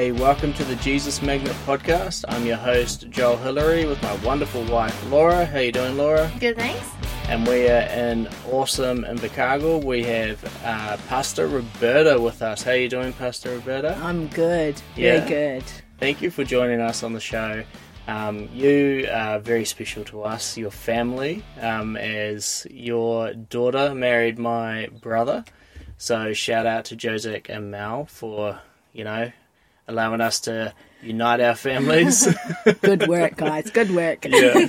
Hey, welcome to the Jesus Magnet podcast. I'm your host Joel Hillary with my wonderful wife Laura. How you doing, Laura? Good, thanks. And we are in awesome Invercargill. We have uh, Pastor Roberta with us. How you doing, Pastor Roberta? I'm good. Very Yeah. good. Thank you for joining us on the show. Um, you are very special to us, your family, um, as your daughter married my brother. So shout out to Josek and Mal for, you know, allowing us to unite our families. Good work, guys. Good work. yeah.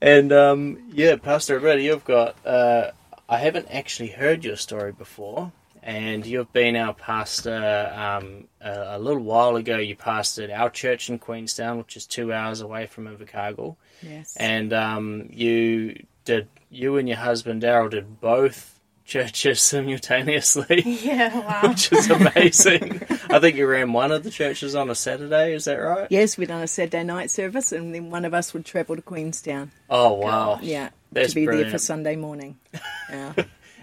And um, yeah, Pastor Roberta, you've got. Uh, I haven't actually heard your story before, and you've been our pastor um, a, a little while ago. You pastored our church in Queenstown, which is two hours away from Invercargill, Yes. and um, you did. You and your husband Daryl did both churches simultaneously. Yeah, wow. Which is amazing. I think you ran one of the churches on a Saturday, is that right? Yes, we'd done a Saturday night service, and then one of us would travel to Queenstown. Oh, wow. Yeah, That's to be there for. Sunday morning. Yeah,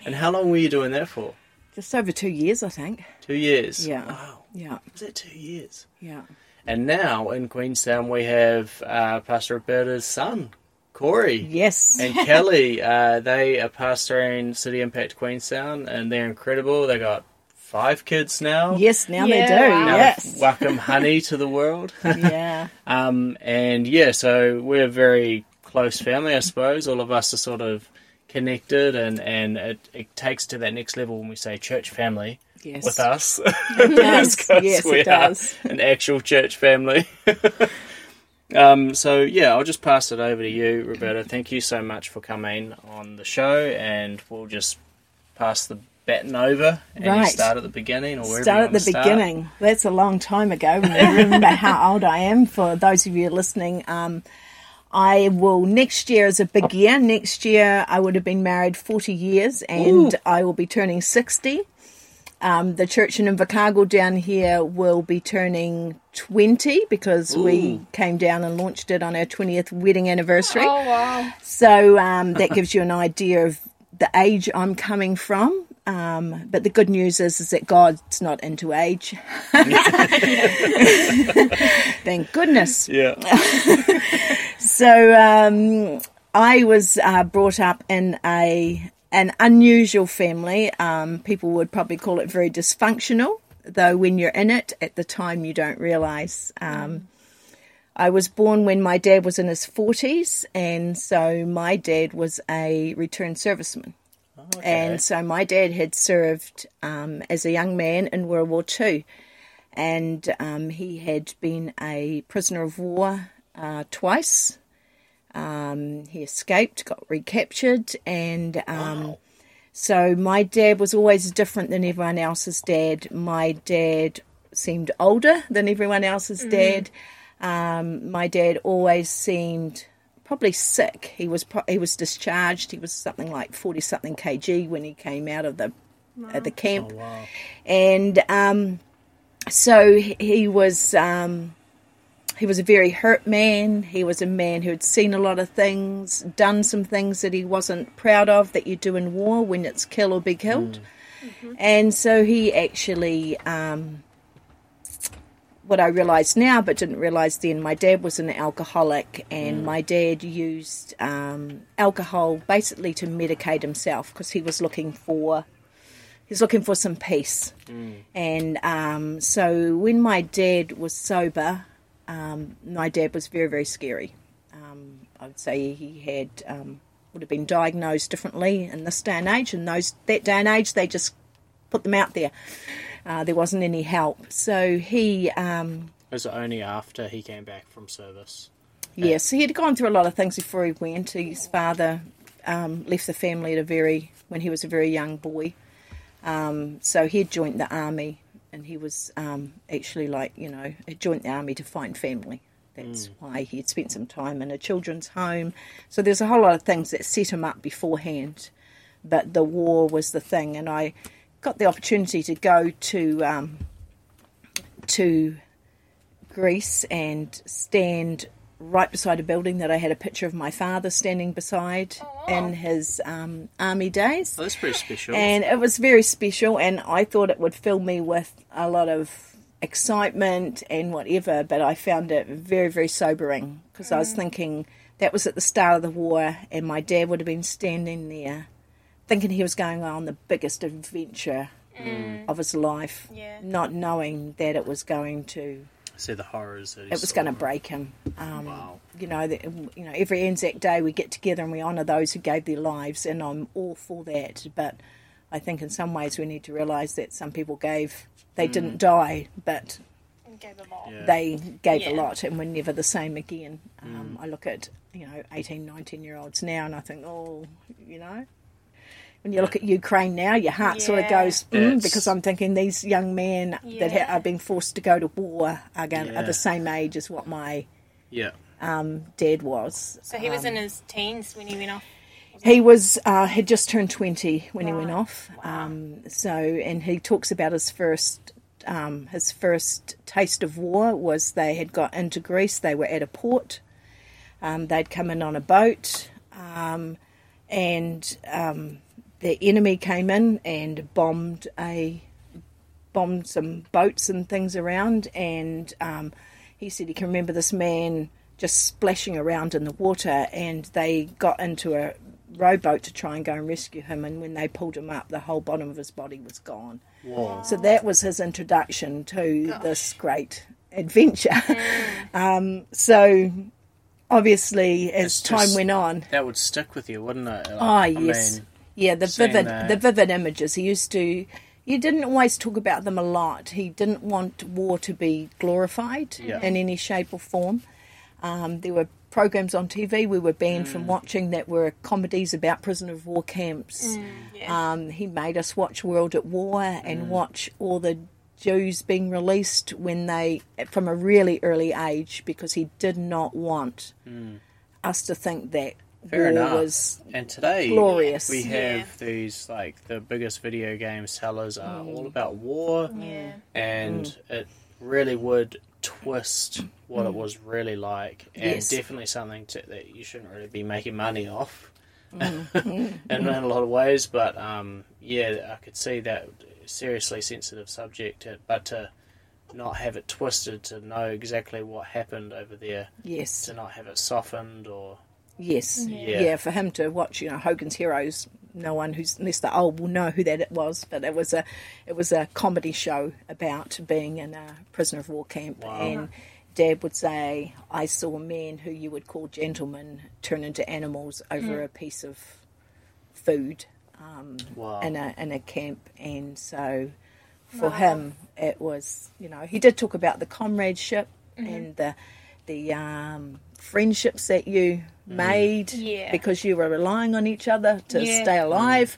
And how long were you doing that for? just over two years, I think. Two years. Yeah. Wow. Yeah, Was that two years? yeah. And now in Queenstown we have uh, Pastor Roberta's son, Corey. Yes. And Kelly, uh, they are pastoring City Impact Queenstown, and they're incredible. They got five kids now. yes, now Yeah, they do. wow. Yes. welcome honey to the world. yeah. um, and yeah, so we're a very close family, I suppose. All of us are sort of connected, and and it, it takes to that next level when we say church family Yes. with us. It does. 'Cause yes, we it are does. an actual church family. Um, so yeah, I'll just pass it over to you, Roberta. Thank you so much for coming on the show, and we'll just pass the baton over and Right. start at the beginning or wherever Start at the start. beginning. That's a long time ago. remember how old I am. For those of you listening, um, I will next year as a big year. Next year, I would have been married forty years, and Ooh. I will be turning sixty. Um, the church in Invercargill down here will be turning 20 because we came down and launched it on our 20th wedding anniversary. Oh, wow. So um, that gives you an idea of the age I'm coming from. Um, but the good news is, is that God's not into age. Thank goodness. Yeah. So um, I was uh, brought up in a an unusual family. Um, people would probably call it very dysfunctional, though when you're in it at the time you don't realise. Um, I was born when my dad was in his 40s, and so my dad was a returned serviceman. Okay. And so my dad had served um, as a young man in World War Two, and um, he had been a prisoner of war uh, twice. Um, he escaped, got recaptured, and um, Wow. so my dad was always different than everyone else's dad. My dad seemed older than everyone else's dad. Um, my dad always seemed probably sick. He was pro- he was discharged. He was something like forty something kg when he came out of the uh, the camp, Oh, wow. and um, so he- he was um, he was a very hurt man. He was a man who had seen a lot of things, done some things that he wasn't proud of that you do in war when it's kill or be killed, and so he actually. Um, what I realise now, but didn't realise then, my dad was an alcoholic, and my dad used um, alcohol basically to medicate himself because he was looking for he was looking for some peace. And um, so when my dad was sober, um, my dad was very very scary. Um, I would say he had um, would have been diagnosed differently in this day and age. In those that day and age, they just put them out there. Uh, there wasn't any help. So he, um, Was it only after he came back from service? yes, he had gone through a lot of things before he went. His father um, left the family at a very when he was a very young boy. Um, so he had joined the army, and he was um, actually like you know he joined the army to find family. That's why he had spent some time in a children's home. So there's a whole lot of things that set him up beforehand. But the war was the thing, and I got the opportunity to go to um, to Greece and stand right beside a building that I had a picture of my father standing beside in his um, army days. Oh, that's pretty special. And it was very special, and I thought it would fill me with a lot of excitement and whatever, but I found it very, very sobering because I was thinking that was at the start of the war, and my dad would have been standing there thinking he was going on the biggest adventure of his life, Yeah. not knowing that it was going to See the horrors that he it was going to break him. Um, Wow. You know, that, you know, every Anzac Day we get together and we honour those who gave their lives, and I'm all for that. But I think in some ways we need to realise that some people gave, they didn't die, but gave a lot. Yeah. they gave a lot and were never the same again. Um, I look at, you know, 18, 19 year olds now and I think, oh, you know. When you look at Ukraine now, your heart sort of goes mm, because I'm thinking these young men that Yeah. ha- are being forced to go to war are, going, are Yeah. the same age as what my Yeah. um, dad was. So he was in his teens when he went off. He was uh, had just turned twenty when he went Right. off. Um, so, and he talks about his first um, his first taste of war was they had got into Greece. They were at a port. Um, they'd come in on a boat, um, and um, the enemy came in and bombed a bombed some boats and things around. And um, he said he can remember this man just splashing around in the water, and they got into a rowboat to try and go and rescue him. And when they pulled him up, the whole bottom of his body was gone. Whoa. So that was his introduction to this great adventure. um, so obviously, as It's time just- went on, That would stick with you, wouldn't it? Ah, I yes. mean, yeah, the vivid, that- the vivid images. He used to. You didn't always talk about them a lot. He didn't want war to be glorified Yeah. in any shape or form. Um, there were programs on TV we were banned Mm. from watching that were comedies about prisoner of war camps. Yeah. Um, he made us watch World at War Mm. and watch all the Jews being released when they, from a really early age, because he did not want us to think that Mm. Fair war enough. was And today glorious. we have Yeah. these like the biggest video game sellers are Mm. all about war, yeah. and it really would twist what it was really like, and Mm. Yes. definitely something to, that you shouldn't really be making money off. Mm. in, in a lot of ways, but um, yeah, I could see that seriously sensitive subject, uh, but to not have it twisted, to know exactly what happened over there, yes, to not have it softened or yes, Yeah. yeah. For him to watch, you know, Hogan's Heroes. No one who's unless they're old will know who that it was, but it was a it was a comedy show about being in a prisoner of war camp, Wow. and Dad would say, "I saw men who you would call gentlemen turn into animals over mm. a piece of food." Um, wow, in a in a camp, and so for him it was you know he did talk about the comradeship mm-hmm. and the the um, friendships that you made Yeah. because you were relying on each other to Yeah. stay alive.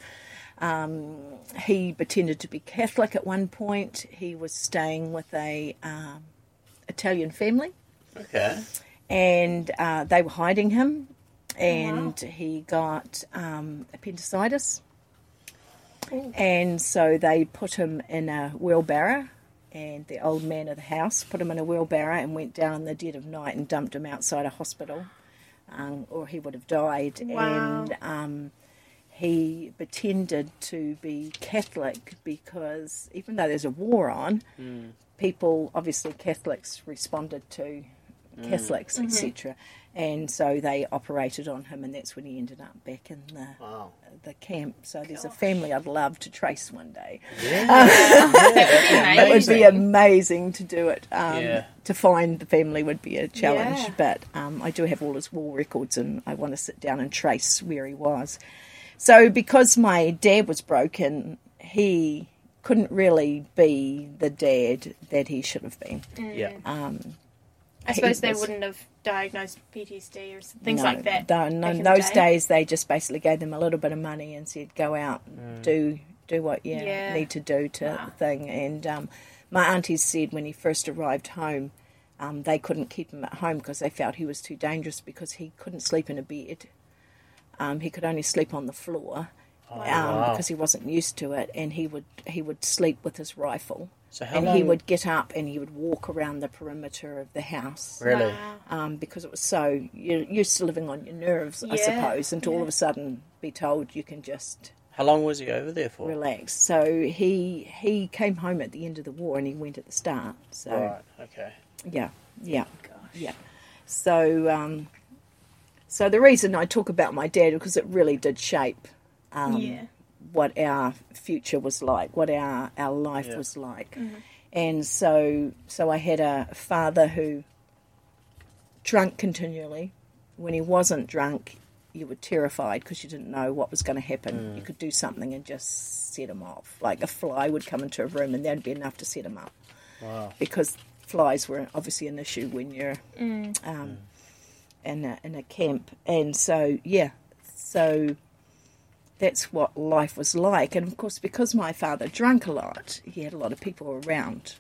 Um, he pretended to be Catholic at one point. He was staying with a um, Italian family. Okay, and uh, they were hiding him, and he got um, appendicitis, and so they put him in a wheelbarrow, and the old man of the house put him in a wheelbarrow and went down in the dead of night and dumped him outside a hospital, um, or he would have died. Wow. And um, he pretended to be Catholic because even though there's a war on, people obviously Catholics responded to Catholics, etc. And so they operated on him, and that's when he ended up back in the wow, the camp. So there's a family I'd love to trace one day. Amazing. It would be amazing to do it. Um, Yeah. To find the family would be a challenge, Yeah. but um, I do have all his war records, and I want to sit down and trace where he was. So because my dad was broken, he couldn't really be the dad that he should have been. yeah, I suppose they wouldn't have diagnosed PTSD or things No, like that. no, no, in in the those day. days, they just basically gave them a little bit of money and said, "Go out, do do what you Yeah. need to do to Wow. the thing." And um, my auntie said when he first arrived home, um, they couldn't keep him at home because they felt he was too dangerous because he couldn't sleep in a bed. Um, he could only sleep on the floor um, Oh, wow. because he wasn't used to it, and he would he would sleep with his rifle. So how and long? he would get up and he would walk around the perimeter of the house really, Wow. um, because it was so you're used to living on your nerves, I suppose, and to all of a sudden be told you can just How long was he over there for? relax. So he he came home at the end of the war and he went at the start. So Right. Okay. yeah, yeah, yeah. So um, so the reason I talk about my dad because it really did shape um, yeah. What our future was like, what our our life Yeah. was like, mm-hmm. and so so I had a father who drank continually. When he wasn't drunk, you were terrified because you didn't know what was going to happen. Mm. You could do something and just set him off. Like a fly would come into a room and that'd be enough to set him up Wow. because flies were obviously an issue when you're mm. um, mm. in a, in a camp, and so yeah, so that's what life was like. And of course, because my father drank a lot, he had a lot of people around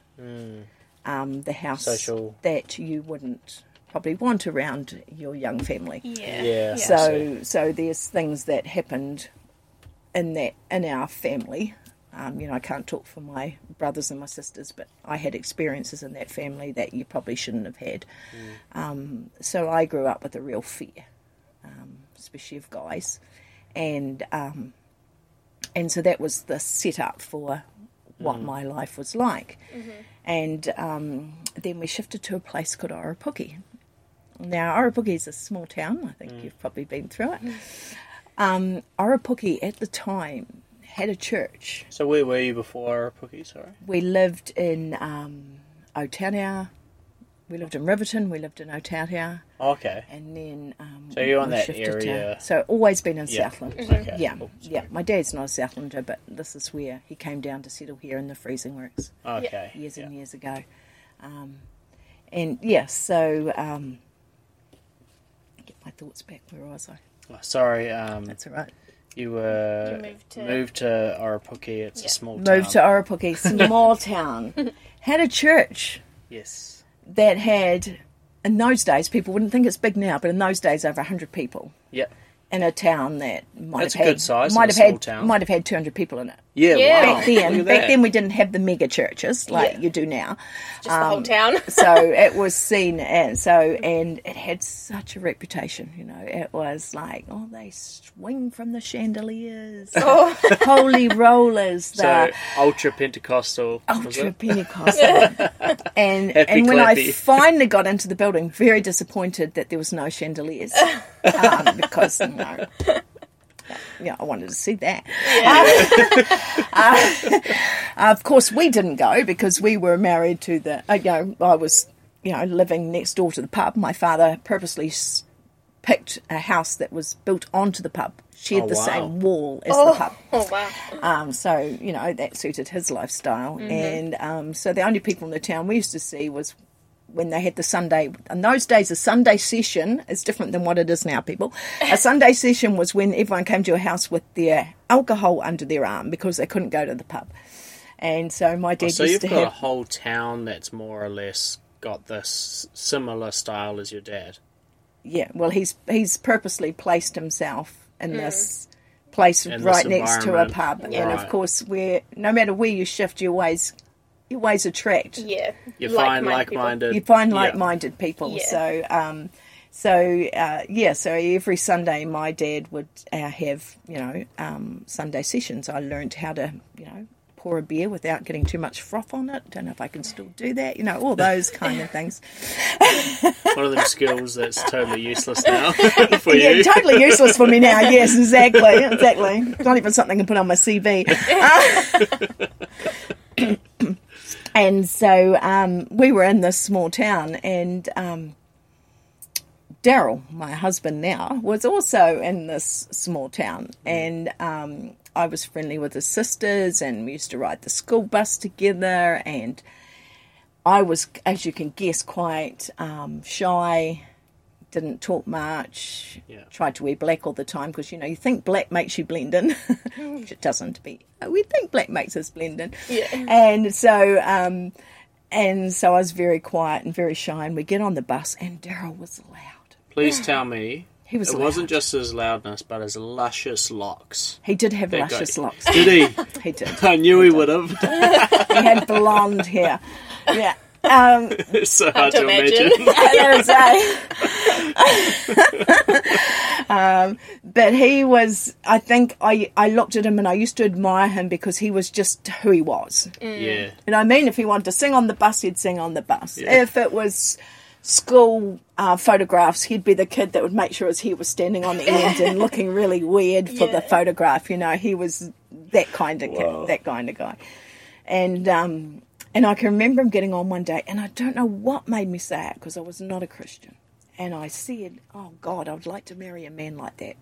um, the house Social. that you wouldn't probably want around your young family. Yeah. Yeah. I So so there's things that happened in that in our family. Um, you know, I can't talk for my brothers and my sisters, but I had experiences in that family that you probably shouldn't have had. Um, so I grew up with a real fear, um, especially of guys, and um, and so that was the setup for what my life was like. And um, then we shifted to a place called Orepuki. Now, Orepuki is a small town. I think you've probably been through it. Um, at the time had a church. So where were you before Pookie? Sorry. We lived in um. We lived in Riverton. We lived in Otaria. Okay. And then. Um, So you're on we that shifted to- area- so always been in Yeah. Southland. Okay. Yeah, Cool. yeah. My dad's not a Southlander, but this is where he came down to settle here in the freezing works Okay. years yeah. and years ago. Um, and yeah, so um, get my thoughts back. Where was I? Oh, sorry. Um, That's all right. you were You moved to- moved to Orepuki. It's Yeah. a small town. Moved to town. Orepuki, small town. Had a church Yes. That had, in those days, people wouldn't think it's big now, but in those days, over hundred people Yep. in a town that might That's have a had good size in might a have had town. might have had two hundred people in it. Yeah. Yeah. Wow. Back then, back then we didn't have the mega churches like Yeah. you do now. Just the whole town. so it was seen and so and it had such a reputation you know it was like oh they swing from the chandeliers Oh. holy rollers the So ultra Pentecostal. ultra? Pentecostal and Happy and when I finally got into the building very disappointed that there was no chandeliers um, because you know yeah, I wanted to see that. Uh, of course, we didn't go because we were married to the. Uh, you know, I was, you know, living next door to the pub. My father purposely s- picked a house that was built onto the pub, shared Oh, the wow. same wall as the pub. Oh wow. Um, so you know that suited his lifestyle, and um, so the only people in the town we used to see was when they had the Sunday. In those days, a Sunday session is different than what it is now. People, a Sunday session was when everyone came to a house with their alcohol under their arm because they couldn't go to the pub, and so my dad So used you've to got a whole town that's more or less got this similar style as your dad. Yeah, well, he's he's purposely placed himself in mm. this place In right this next to a environment. pub, and Right. of course, where no matter where you shift, you always you always attract Yeah. You find Like-minded people. you find like-minded people. Yeah. So, um, so uh, yeah. So every Sunday, my dad would uh, have you know um, Sunday sessions. I learned how to you know pour a beer without getting too much froth on it. Don't know if I can still do that. You know all those kind of things. One of them skills that's totally useless now for yeah, you. totally useless for me now. Yes, exactly, exactly. Not even something I can put on my CV. And so um, we were in this small town, and um, Daryl, my husband now, was also in this small town, and um, I was friendly with his sisters, and we used to ride the school bus together, and I was, as you can guess, quite um, shy. Didn't talk much. Yeah. Tried to wear black all the time because you know you think black makes you blend in, which it doesn't. Be we think black makes us blend in. Yeah. And so, um, and so I was very quiet and very shy. And we get on the bus, and Daryl was loud. Please tell me He was it loud. wasn't just his loudness, but his luscious locks. He did have That guy- luscious locks. Did he? He did. I knew he would have. He had blonde hair. Yeah. Um, it's so hard to to imagine. That's right. um, but he was, I think I, I looked at him and I used to admire him because he was just who he was. yeah. You know I mean? If he wanted to sing on the bus, he'd sing on the bus. Yeah. If it was school uh, photographs, he'd be the kid that would make sure his hair was standing on the end and looking really weird for the photograph. You know, he was that kind of Wow. kid, that kind of guy. And um, and I can remember him getting on one day, and I don't know what made me say it because I was not a Christian. And I said, "Oh God, I would like to marry a man like that."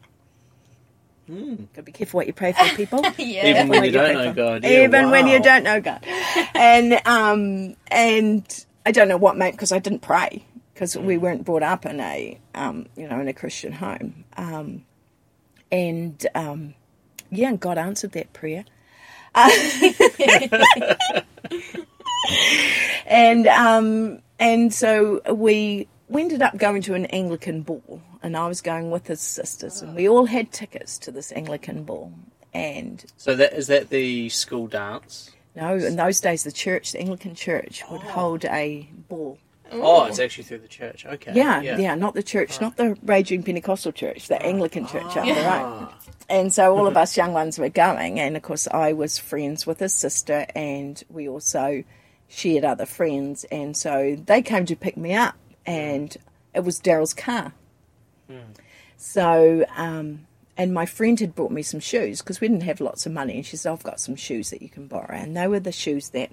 Got to be careful what you pray for, people. Yeah. Even when you you don't know for. God. Yeah, even when you don't know God. and um, and I don't know what made because I didn't pray because we weren't brought up in a um, you know in a Christian home. Um, and um, yeah, and God answered that prayer. and um, and so we we ended up going to an Anglican ball, and I was going with his sisters, and we all had tickets to this Anglican ball. And So that is that the school dance? no, in those days, the church, the Anglican church, would hold a ball. Oh, it's actually through the church. Okay. Yeah, yeah, not the church, not the raging Pentecostal church, the Anglican church up. Ah, And so all of us young ones were going, and of course I was friends with his sister, and we also shared other friends, and so they came to pick me up, and it was Daryl's car. So, um, and my friend had brought me some shoes because we didn't have lots of money, and she said, "I've got some shoes that you can borrow," and they were the shoes that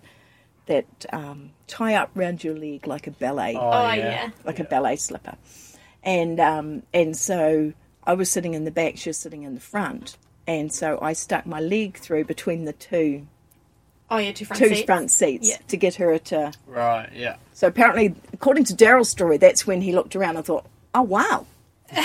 that um, tie up round your leg like a ballet Oh, Oh, yeah. yeah. like a ballet slipper. And um, and so I was sitting in the back, she was sitting in the front, and so I stuck my leg through between the two Oh, yeah, two front two seats. front seats Yeah. to get her to. Right. Yeah. So apparently, according to Daryl's story, that's when he looked around and thought, "Oh wow." Oh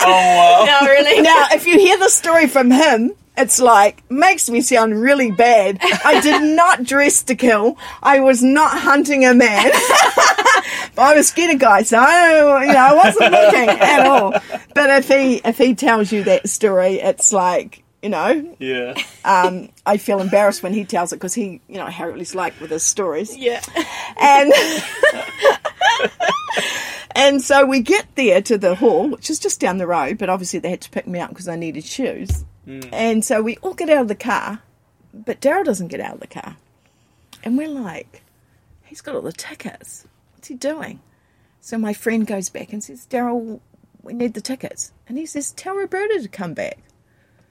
wow! No, really? Now, if you hear the story from him, it's like makes me sound really bad. I did not dress to kill. I was not hunting a man. but I was scared of guys, so I, you know, I wasn't looking at all. But if he if he tells you that story, it's like you know, Yeah. um, I feel embarrassed when he tells it because he, you know, how he's like with his stories Yeah. and and so we get there to the hall, which is just down the road, but obviously they had to pick me up because I needed shoes. And so we all get out of the car, but Daryl doesn't get out of the car, and we're like, he's got all the tickets. What's he doing? So my friend goes back and says, Daryl, we need the tickets, and he says, tell Roberta to come back.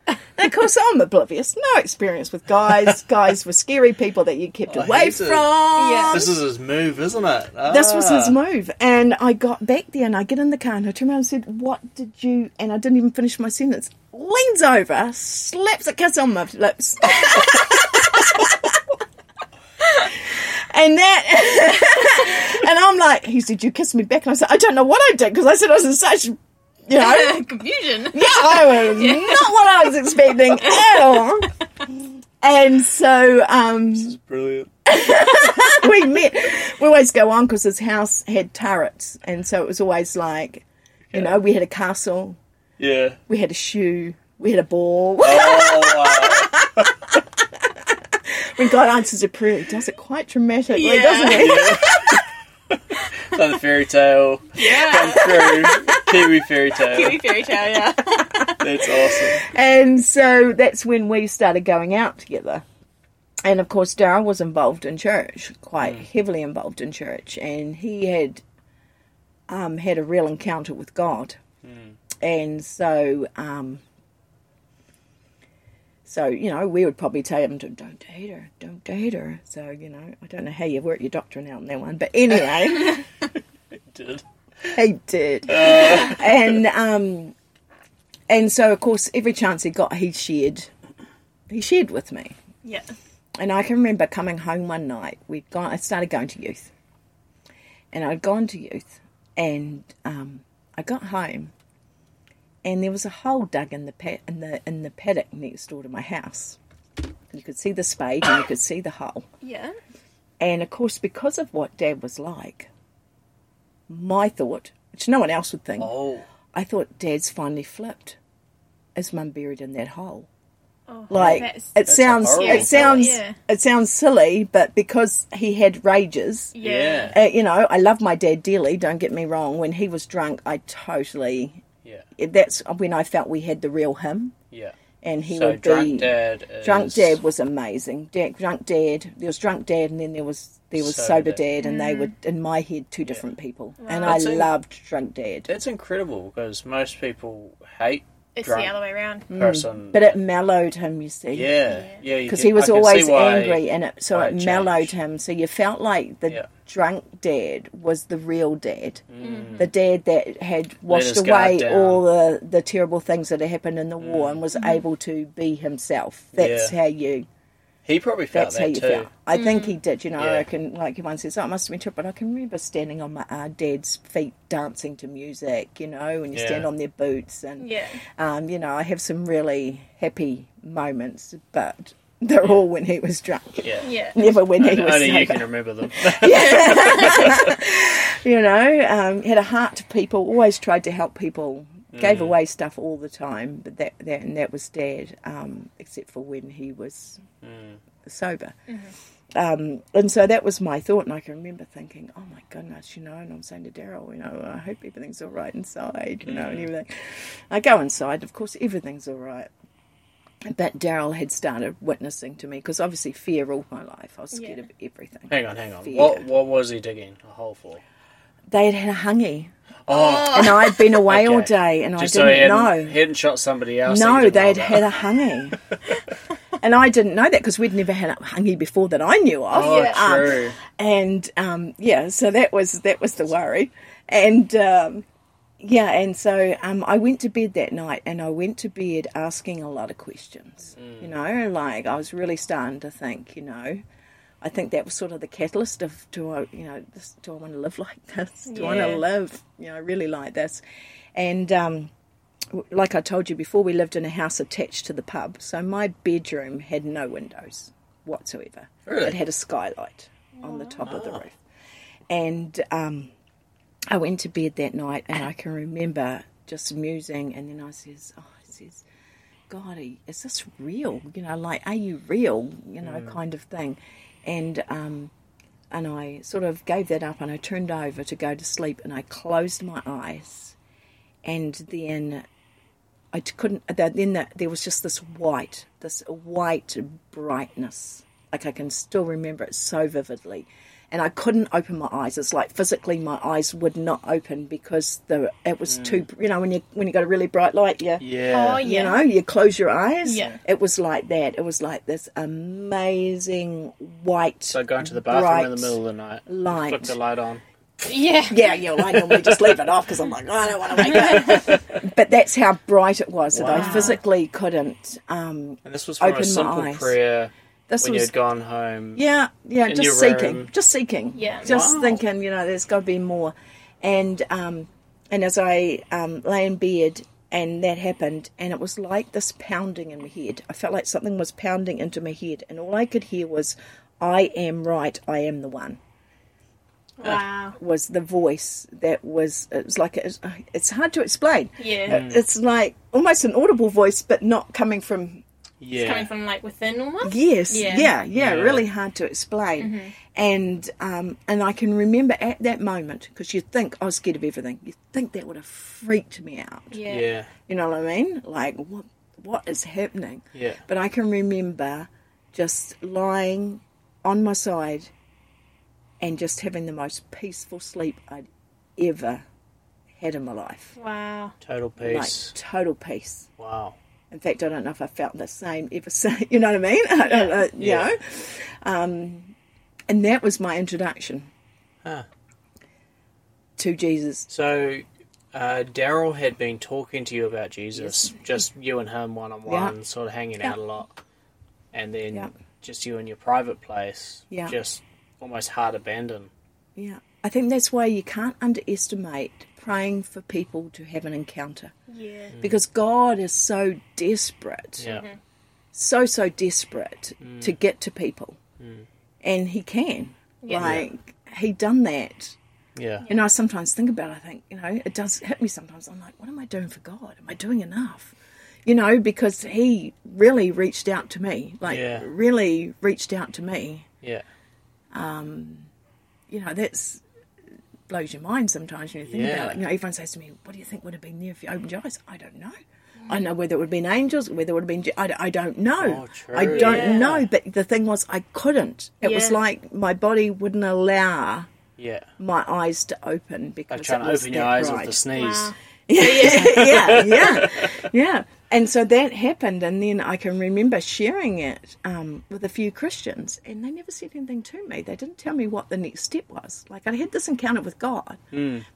And of course, I'm oblivious. No experience with guys. guys were scary people that you kept Oh, away from. Yeah. This is his move, isn't it? This was his Ah. move. And I got back there and I get in the car and I turned around and said, What did you. And I didn't even finish my sentence. Leans over, slaps a kiss on my lips. and that. and I'm like, He said, You kissed me back. And I said, I don't know what I did because I said I was in such. You know, Confusion. yeah, I was not what I was expecting at all. And so, um, this is Brilliant. we met. We always go on because his house had turrets, and so it was always like, you know, we had a castle, Yeah. we had a shoe, we had a ball. Oh, wow. when God answers a prayer, he does it quite dramatically, Yeah. doesn't he? so the fairy tale Yeah. come through. Kiwi fairy tale. Kiwi fairy tale, yeah. That's awesome. And so that's when we started going out together. And of course, Daryl was involved in church, quite heavily involved in church, and he had um, had a real encounter with God. And so, um, so you know, we would probably tell him, "Don't don't date her, don't date her." So you know, I don't know how you work your doctrine out in that one, but anyway. Did. He did. and um and so of course every chance he got he shared he shared with me. Yeah. And I can remember coming home one night, we'd gone I started going to youth. And I'd gone to youth and um I got home and there was a hole dug in the pa- in the in the paddock next door to my house. You could see the spade and you could see the hole. Yeah. And of course, because of what Dad was like, my thought, which no one else would think, Oh. I thought Dad's finally flipped. Is Mum buried in that hole? like that's- it That's sounds it sounds thought. Yeah. it sounds silly but because he had rages Yeah. uh, you know i love my dad dearly don't get me wrong when he was drunk i totally Yeah. that's when i felt we had the real him Yeah. And he so would drunk be dad. Is, drunk dad was amazing. Dad, drunk dad there was drunk dad and then there was there was Sober sober dad. dad and they mm. were in my head two different people. And i in- loved drunk dad. That's incredible because most people hate It's drunk the other way around. Mm. person. but it mellowed him you see. Yeah, yeah, because he was always angry and it so it it mellowed him. So you felt like the Yeah. drunk dad was the real dad mm. the dad that had washed away all the the terrible things that had happened in the war and was mm-hmm. able to be himself. That's Yeah. how you He probably felt that's how that you too. felt i think he did you know Yeah. i reckon like everyone says oh it must have been true but i can remember standing on my uh, dad's feet dancing to music you know when you stand Yeah. on their boots and Yeah. um, you know i have some really happy moments but they're all when he was drunk Yeah. Yeah. Never when he Only, was only you sober. can remember them. you know, um, had a heart to people, always tried to help people, Mm. gave away stuff all the time. But that, that and that was Dad, um, except for when he was Mm. sober. Um, and so that was my thought, and I can remember thinking, "Oh my goodness," you know. And I'm saying to Daryl, you know, I hope everything's all right inside, you Mm. know, and everything. I go inside, of course, everything's all right. But Daryl had started witnessing to me because obviously fear ruled my life. I was scared Yeah. of everything. hang on, hang on. Fear. What what was he digging a hole for? They had had a hangi. Oh, and I'd been away all day, and just I didn't hadn't, know. he hadn't shot somebody else. No, they'd know had a about. hangi, and I didn't know that because we'd never had a hangi before that I knew of. Oh, Yeah. true. and um, yeah, so that was that was the worry, and um, yeah, and so um, I went to bed that night, and I went to bed asking a lot of questions. You know, like I was really starting to think. You know, I think that was sort of the catalyst of do I, you know, this, do I want to live like this? Do I want to live, you know, really like this? And um, like I told you before, we lived in a house attached to the pub, so my bedroom had no windows whatsoever. Really? It had a skylight on the top of the roof, and um, I went to bed that night, and I can remember just musing, and then I says, "Oh, I says." God, is this real? You know, like, are you real? You know, kind of thing. And um, and I sort of gave that up, and I turned over to go to sleep, and I closed my eyes, and then I couldn't. th- Then the, there was just this white, this white brightness. Like I can still remember it so vividly, and I couldn't open my eyes. It's like physically, my eyes would not open because the it was too. You know, when you when you got a really bright light, yeah, Yeah. Oh, you know, you close your eyes. Yeah. It was like that. It was like this amazing white. So going to the bathroom in the middle of the night, light. flick the light on. Yeah. Yeah, yeah, well, I normally just leave it off because I'm like, "Oh, I don't want to wake up. but that's how bright it was that I physically couldn't. Um, And this was from Open a simple prayer this when was you'd gone home. Yeah, yeah, in just your seeking, room. just seeking, Yeah. just Wow. thinking, you know, there's got to be more, and um, and as I um, lay in bed and that happened, and it was like this pounding in my head. I felt like something was pounding into my head, and all I could hear was, "I am right. I am the one." Wow. Was the voice that was? It was like it's, it's hard to explain. Yeah. It's like almost an audible voice, but not coming from Yeah. Coming from like within almost. Yes, Yeah. yeah, yeah, Yeah. really hard to explain. And um, and I can remember at that moment because you think I was scared of everything. You think that would have freaked me out. Yeah. yeah. You know what I mean? Like what what is happening? Yeah. But I can remember just lying on my side and just having the most peaceful sleep I'd ever had in my life. Wow. Total Like peace. total peace. wow. In fact, I don't know if I felt the same ever since. You know what I mean? I don't know, you Yeah. know? Um, and that was my introduction Huh. to Jesus. So, uh, Daryl had been talking to you about Jesus, just you and him one on one, sort of hanging Yeah. out a lot, and then Yeah. just you in your private place, Yeah. just almost heart abandoned. Yeah. I think that's why you can't underestimate praying for people to have an encounter Yeah. Mm. because God is so desperate, Yeah, mm-hmm. so, so desperate mm. to get to people. Mm. And He can. Yeah. Like, He done that. yeah, You know, I sometimes think about it, I think, you know, it does hit me sometimes. I'm like, what am I doing for God? Am I doing enough? you know, because he really reached out to me, like Yeah. really reached out to me. Yeah. Um You know, that's blows your mind sometimes when you think Yeah. about it. You know, everyone says to me, "What do you think would have been there if you opened your eyes?" I don't know. I know whether it would have been angels, whether it would have been. I, I don't know. Oh, true. I don't Yeah. know. But the thing was, I couldn't. It was like my body wouldn't allow Yeah. my eyes to open because Like trying it to open your eyes bright. with a sneeze. Wow. yeah, yeah, yeah. And so that happened, and then I can remember sharing it um, with a few Christians, and they never said anything to me. They didn't tell me what the next step was. Like I had this encounter with God,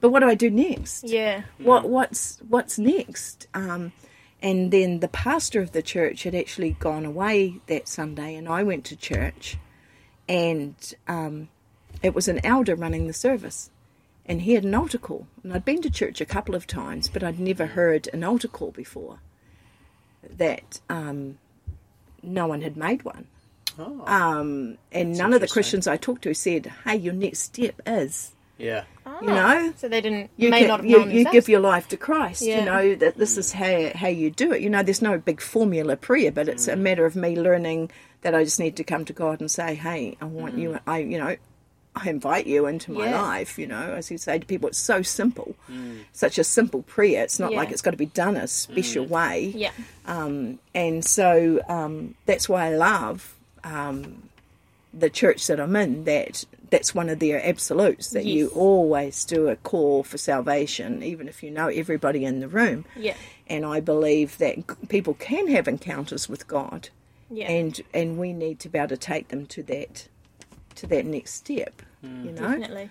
but what do I do next? Yeah. What what's what's next? Um, and then the pastor of the church had actually gone away that Sunday, and I went to church, and um, it was an elder running the service, and he had an altar call. And I'd been to church a couple of times, but I'd never heard an altar call before. That um, no one had made one. Oh. Um, and none of the. Christians I talked to said, "Hey, your next step is." yeah. You know, So they didn't, you, may can- not have you, known you themselves. give your life to Christ. You know that this is how how you do it. You know, there's no big formula prayer, but it's a matter of me learning that I just need to come to God and say, "Hey, I want you. I you know." I invite you into my Yeah. life, you know, as you say to people, it's so simple, such a simple prayer. It's not Yeah. like it's got to be done a special way. Yeah. Um, and so um, that's why I love um, the church that I'm in. That that's one of their absolutes that you always do a call for salvation, even if you know everybody in the room. Yeah. And I believe that people can have encounters with God, Yeah. and and we need to be able to take them to that to that next step. You know, Definitely.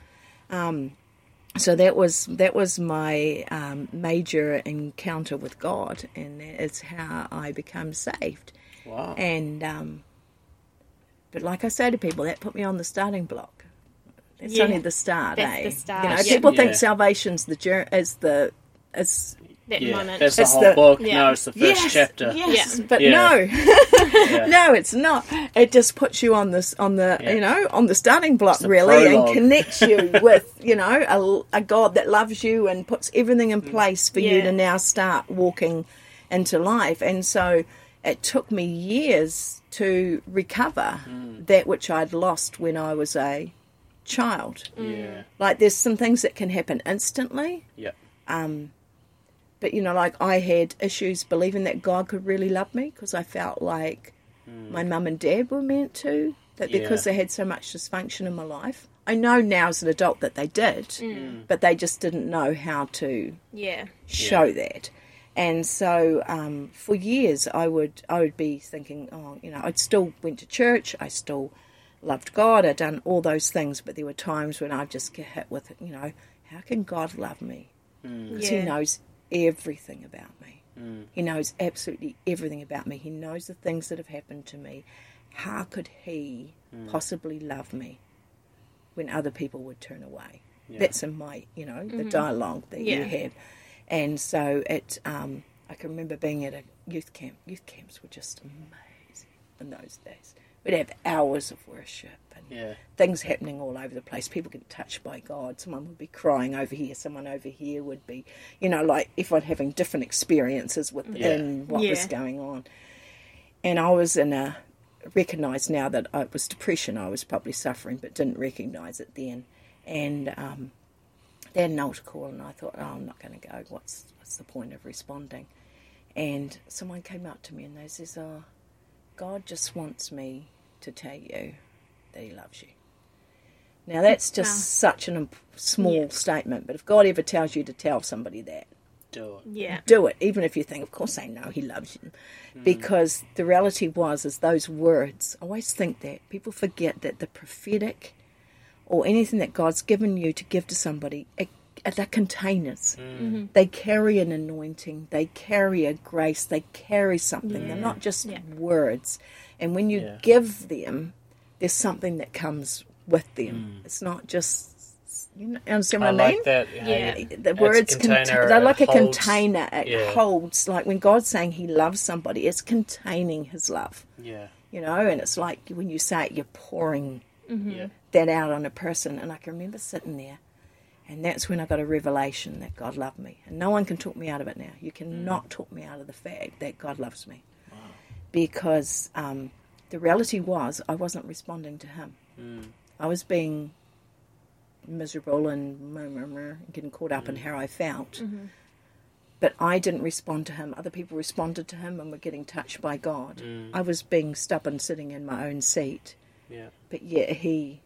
so that was that was my um, major encounter with God, and that is how I became saved. Wow. And um, but like I say to people, that put me on the starting block. It's Yeah. only the start, That's eh? the start, You know, yeah. people think Yeah. salvation's the journey is the is That yeah. moment. That's the It's whole the- book. Yeah. No, it's the first yes, chapter. yes, Yeah. but Yeah. no, Yeah. no, it's not. It just puts you on this on the Yeah. you know on the starting block the really, prologue. and connects you with you know a, a God that loves you and puts everything in mm. place for you to now start walking into life. And so it took me years to recover mm. that which I'd lost when I was a child. Yeah. Mm. Like there's some things that can happen instantly. Yeah. Um, But you know, like I had issues believing that God could really love me because I felt like hmm. my mum and dad were meant to. That because they had so much dysfunction in my life, I know now as an adult that they did, hmm. Hmm. but they just didn't know how to yeah. show that. And so um, for years, I would I would be thinking, oh, you know, I'd still went to church, I still loved God, I'd done all those things, but there were times when I'd just get hit with, you know, how can God love me? because Yeah. he knows everything about me. Mm. He knows absolutely everything about me. He knows the things that have happened to me. How could he mm. possibly love me when other people would turn away? That's in my, you know, the mm-hmm. dialogue that you Yeah. have. And so it, um, I can remember being at a youth camp. Youth camps were just amazing in those days. We'd have hours of worship and Yeah. things happening all over the place. People get touched by God. Someone would be crying over here. Someone over here would be, you know, like everyone having different experiences within what was going on. And I was in a recognised now that it was depression I was probably suffering, but didn't recognise it then. And um, they had an altar call, and I thought, oh, I'm not going to go. What's what's the point of responding? And someone came up to me and they says, "Oh, God just wants me to tell you that He loves you." Now that's just Wow. such a small Yeah. statement, but if God ever tells you to tell somebody that, Do it. Yeah. do it, even if you think, of course, I know He loves you, hmm. because the reality was is those words. I always think that people forget that the prophetic or anything that God's given you to give to somebody, it, uh, they're containers. Hmm. Mm-hmm. They carry an anointing. They carry a grace. They carry something. They're not just Yeah. words. And when you Yeah. give them, there's something that comes with them. It's not just. You know, understand what I I, mean? like that. Yeah. the it's words container, contain, they're like a container it yeah. holds like when god's saying he loves somebody it's containing his love Yeah. you know and it's like when you say it you're pouring Yeah. that out on a person and i can remember sitting there And that's when I got a revelation that God loved me. And no one can talk me out of it now. You cannot talk me out of the fact that God loves me. Because um, the reality was, I wasn't responding to Him. Hmm. I was being miserable and getting caught up in hmm. how I felt. Mm-hmm. But I didn't respond to Him. Other people responded to Him and were getting touched by God. Hmm. I was being stubborn, sitting in my own seat. Yeah. But yet He,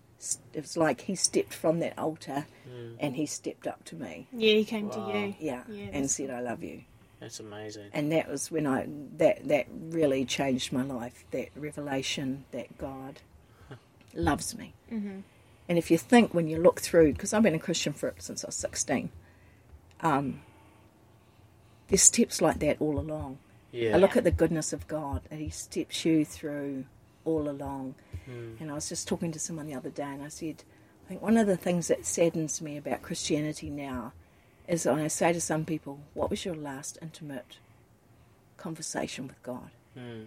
it was like He stepped from that altar and He stepped up to me. Yeah, he came Wow. to you. Yeah, Yeah, and that's- said, "I love you." That's amazing. and that was when I that that really changed my life. That revelation that God loves me. Mm-hmm. And if you think when you look through, because I've been a Christian for since I was sixteen, um, there's steps like that all along. Yeah. I look at the goodness of God, and He steps you through all along. And I was just talking to someone the other day, and I said, I think one of the things that saddens me about Christianity now is when I say to some people, What was your last intimate conversation with God? Mm.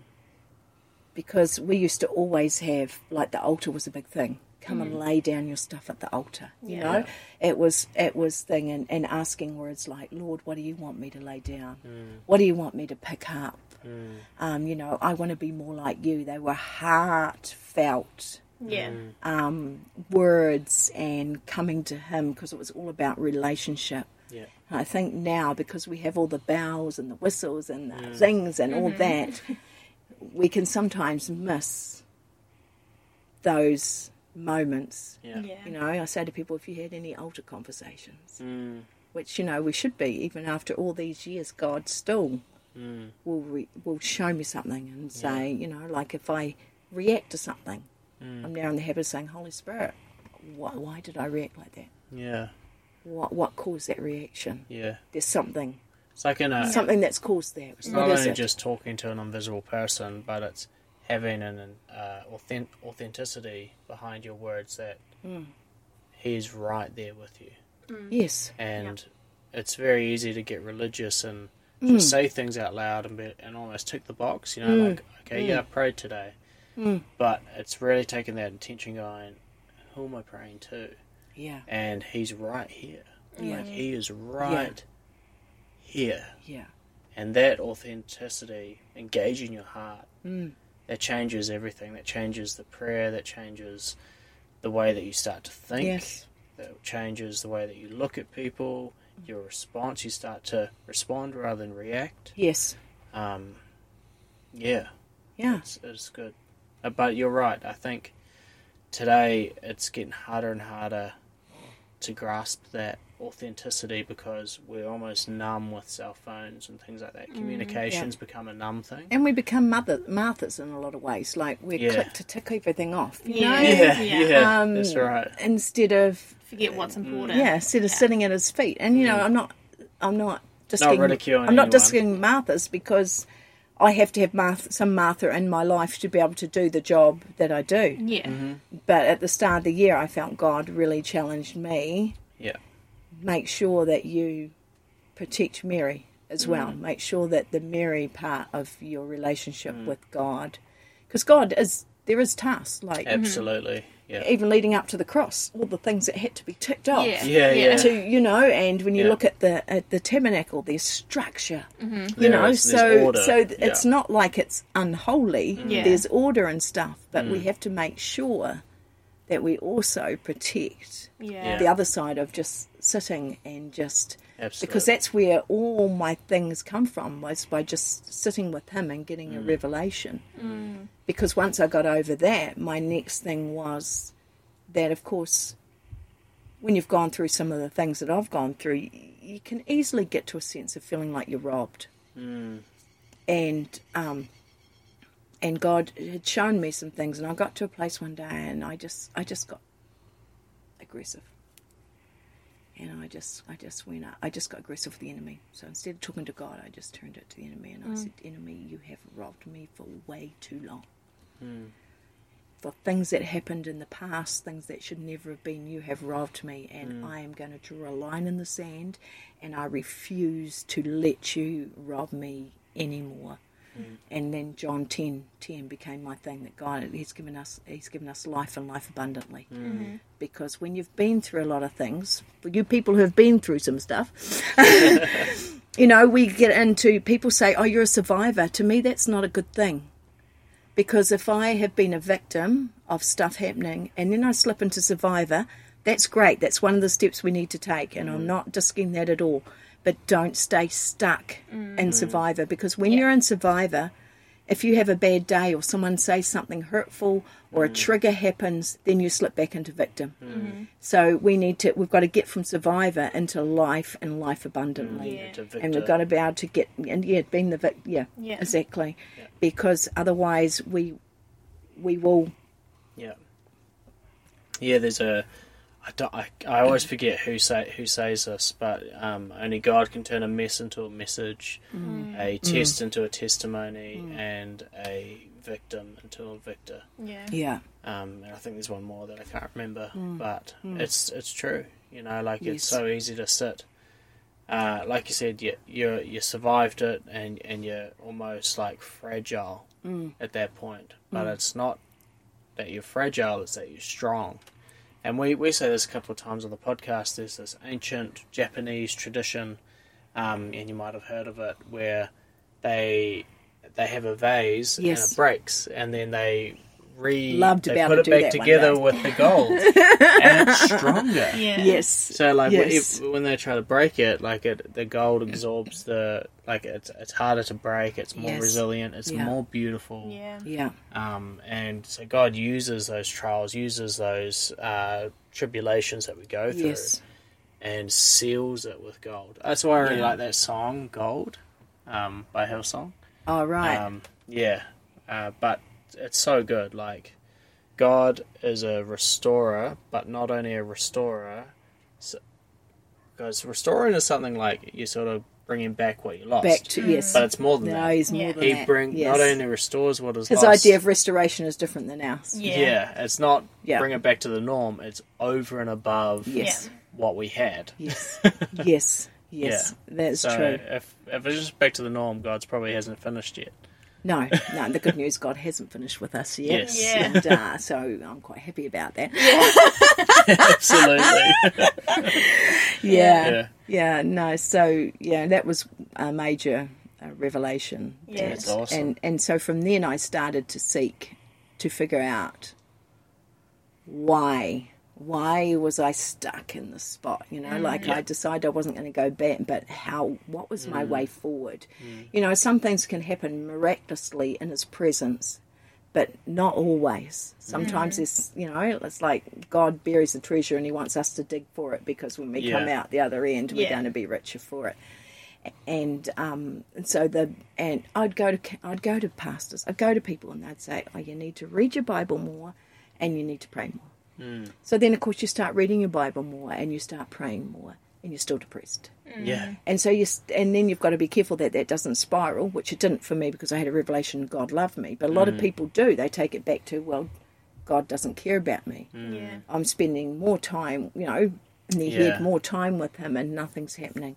Because we used to always have, like, the altar was a big thing. Come and lay down your stuff at the altar. You Yeah. know, it was it was thing, and, and asking words like, "Lord, what do you want me to lay down? What do you want me to pick up? Um, you know, I want to be more like you." They were heartfelt Yeah. um, words and coming to Him because it was all about relationship. Yeah. And I think now because we have all the bells and the whistles and the things and all that, we can sometimes miss those moments. Yeah. Yeah. You know, I say to people, if you had any altar conversations, Mm. which you know we should be, even after all these years, God still Mm. will re- will show me something and say, you know, like if I react to something, Mm. I'm now in the habit of saying, Holy Spirit, why, why did I react like that? Yeah. What what caused that reaction? Yeah. There's something It's like in a. something that's caused that. It's What not only it? just talking to an invisible person, but it's having an uh, authentic, authenticity behind your words that Hmm. he's right there with you. yes, And it's very easy to get religious and Hmm. just say things out loud and be, and almost tick the box, you know, like okay, Hmm. yeah, I prayed today, but it's really taking that intention, going, who am I praying to? Yeah, And he's right here, Yeah. like he is right here. yeah, and that authenticity engaging your heart. Mm. that changes everything. That changes the prayer. That changes the way that you start to think. Yes. that changes the way that you look at people your response. You start to respond rather than react. Yes, um, yeah. Yeah, it's, it's good. Uh, but you're right. I think today it's getting harder and harder to grasp that authenticity because we're almost numb with cell phones and things like that mm, communications become a numb thing and we become mother Marthas in a lot of ways. Like we Yeah. click to tick everything off. You Yeah. know? yeah Yeah. yeah, Um, that's right Instead of Forget what's mm, important. yeah, instead of sitting at his feet. And you know, mm. I'm not, I'm not disking, ridiculing I'm not anyone. disking Martha's because I have to have Martha, some Martha in my life to be able to do the job that I do. Yeah. Mm-hmm. But at the start of the year, I felt God really challenged me. yeah Make sure that you protect Mary as well. Make sure that the Mary part of your relationship with God, because God is there is tasks like absolutely yeah even leading up to the cross, all the things that had to be ticked off Yeah. Yeah, yeah. to you know and when you Yeah. look at the at the tabernacle there's structure you There know is- so order, so th- it's not like it's unholy Yeah. there's order and stuff but Mm. we have to make sure that we also protect Yeah. the other side of just sitting and just absolutely because that's where all my things come from was by just sitting with him and getting Mm. a revelation because once i got over that my next thing was that of course when you've gone through some of the things that i've gone through you can easily get to a sense of feeling like you're robbed and um and god had shown me some things and i got to a place one day and i just i just got aggressive and I just, I just went, I just got aggressive with the enemy. So instead of talking to God, I just turned it to the enemy, and I said, "Enemy, you have robbed me for way too long. For things that happened in the past, things that should never have been, you have robbed me, and mm. I am going to draw a line in the sand, and I refuse to let you rob me anymore." Mm. And then John 10, 10 became my thing that God He's given us He's given us life and life abundantly. Mm. Mm-hmm. Because when you've been through a lot of things, for you people who have been through some stuff, you know, we get into people say, "Oh, you're a survivor." To me, that's not a good thing. Because if I have been a victim of stuff happening and then I slip into survivor, that's great. That's one of the steps we need to take, and I'm mm. not disking that at all. But don't stay stuck in mm. survivor because when you're in survivor, if you have a bad day or someone says something hurtful or a mm. trigger happens, then you slip back into victim. Mm. Mm-hmm. So we need to we've got to get from survivor into life and life abundantly. Mm, yeah. And Victor. we've got to be able to get and yeah, being the victim, yeah, Yeah. exactly. Because otherwise we we will Yeah. Yeah, there's a. I, don't, I, I always forget who say who says this, but um, only God can turn a mess into a message, mm. a mm. test mm. into a testimony, and a victim into a victor. Yeah. yeah. Um, and I think there's one more that I can't remember, but it's it's true. You know, like Yes. it's so easy to sit. Uh, like you said, you you you survived it, and and you're almost like fragile at that point. But it's not that you're fragile; it's that you're strong. And we, we say this a couple of times on the podcast. There's this ancient Japanese tradition, um, and you might have heard of it, where they they have a vase and it breaks, and then they re Love to they be able put to it do back that one together day. with the gold, and it's stronger. Yeah. Yes. So like Yes. if, when they try to break it, like it, the gold absorbs the like it's it's harder to break. It's more Yes. resilient. It's Yeah. more beautiful. Yeah. Yeah. Um, and so God uses those trials, uses those uh, tribulations that we go through, Yes. and seals it with gold. That's why I really Yeah. like that song, "Gold," um, by Hillsong. All right. Um, yeah, uh, but it's so good. Like God is a restorer, but not only a restorer. So, because restoring is something like you sort of bringing back what you lost. Back to mm. yes. but it's more than no, that. he's more Yeah. than He that. bring yes. not only restores what is his lost. idea of restoration is different than ours. Yeah. yeah. it's not Yeah. bring it back to the norm. It's over and above Yes. what we had. Yes. yes. Yes. That's so true. if if it's just back to the norm, God's probably hasn't finished yet. No, no. The good news, God hasn't finished with us yet. Yes. Yeah. And, uh, so I'm quite happy about that. Absolutely. Yeah. Yeah. Yeah. No. So yeah, that was a major uh, revelation. Yeah. That's awesome. And and so from then I started to seek to figure out why why was I stuck in the spot? You know, like mm. I decided I wasn't going to go back, but how? What was my mm. way forward? Mm. You know, some things can happen miraculously in His presence, but not always. Sometimes it's you know, it's like God buries the treasure and He wants us to dig for it because when we come out the other end, we're going to be richer for it and um, and so the and I'd go to I'd go to pastors, I'd go to people, and they'd say, "Oh, you need to read your Bible more, and you need to pray more." So then, of course, you start reading your Bible more, and you start praying more, and you're still depressed. Mm. yeah. And so you and then you've got to be careful that that doesn't spiral, which it didn't for me because I had a revelation God loved me. But a lot of mm. people do; they take it back to, well, God doesn't care about me. Mm. Yeah. I'm spending more time, you know, in their Yeah. head, more time with him, and nothing's happening.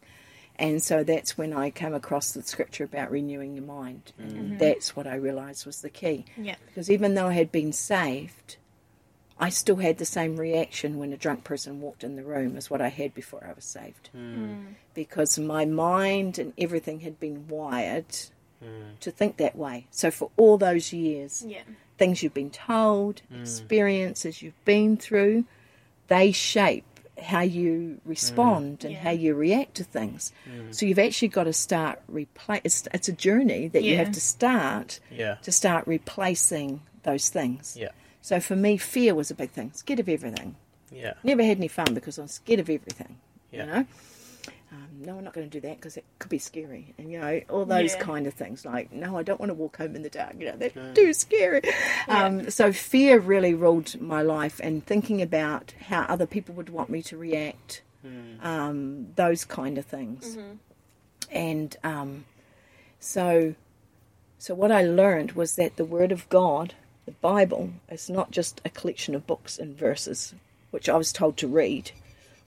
And so that's when I came across the scripture about renewing your mind. And that's what I realised was the key. Yeah. Because even though I had been saved, I still had the same reaction when a drunk person walked in the room as what I had before I was saved. Hmm. Hmm. Because my mind and everything had been wired hmm. to think that way. So for all those years, Yeah. things you've been told, experiences you've been through, they shape how you respond and Yeah. how you react to things. So you've actually got to start replace. It's, it's a journey that you have to start Yeah. to start replacing those things. Yeah. So for me, fear was a big thing. Scared of everything. Yeah. Never had any fun because I was scared of everything. Yeah. You know. Um, no, I'm not going to do that because it could be scary, and you know all those Yeah. kind of things. Like, no, I don't want to walk home in the dark. You know, that's too scary. Um, so fear really ruled my life, and thinking about how other people would want me to react, um, those kind of things, and um, so, so what I learned was that the Word of God, the Bible, is not just a collection of books and verses, which I was told to read.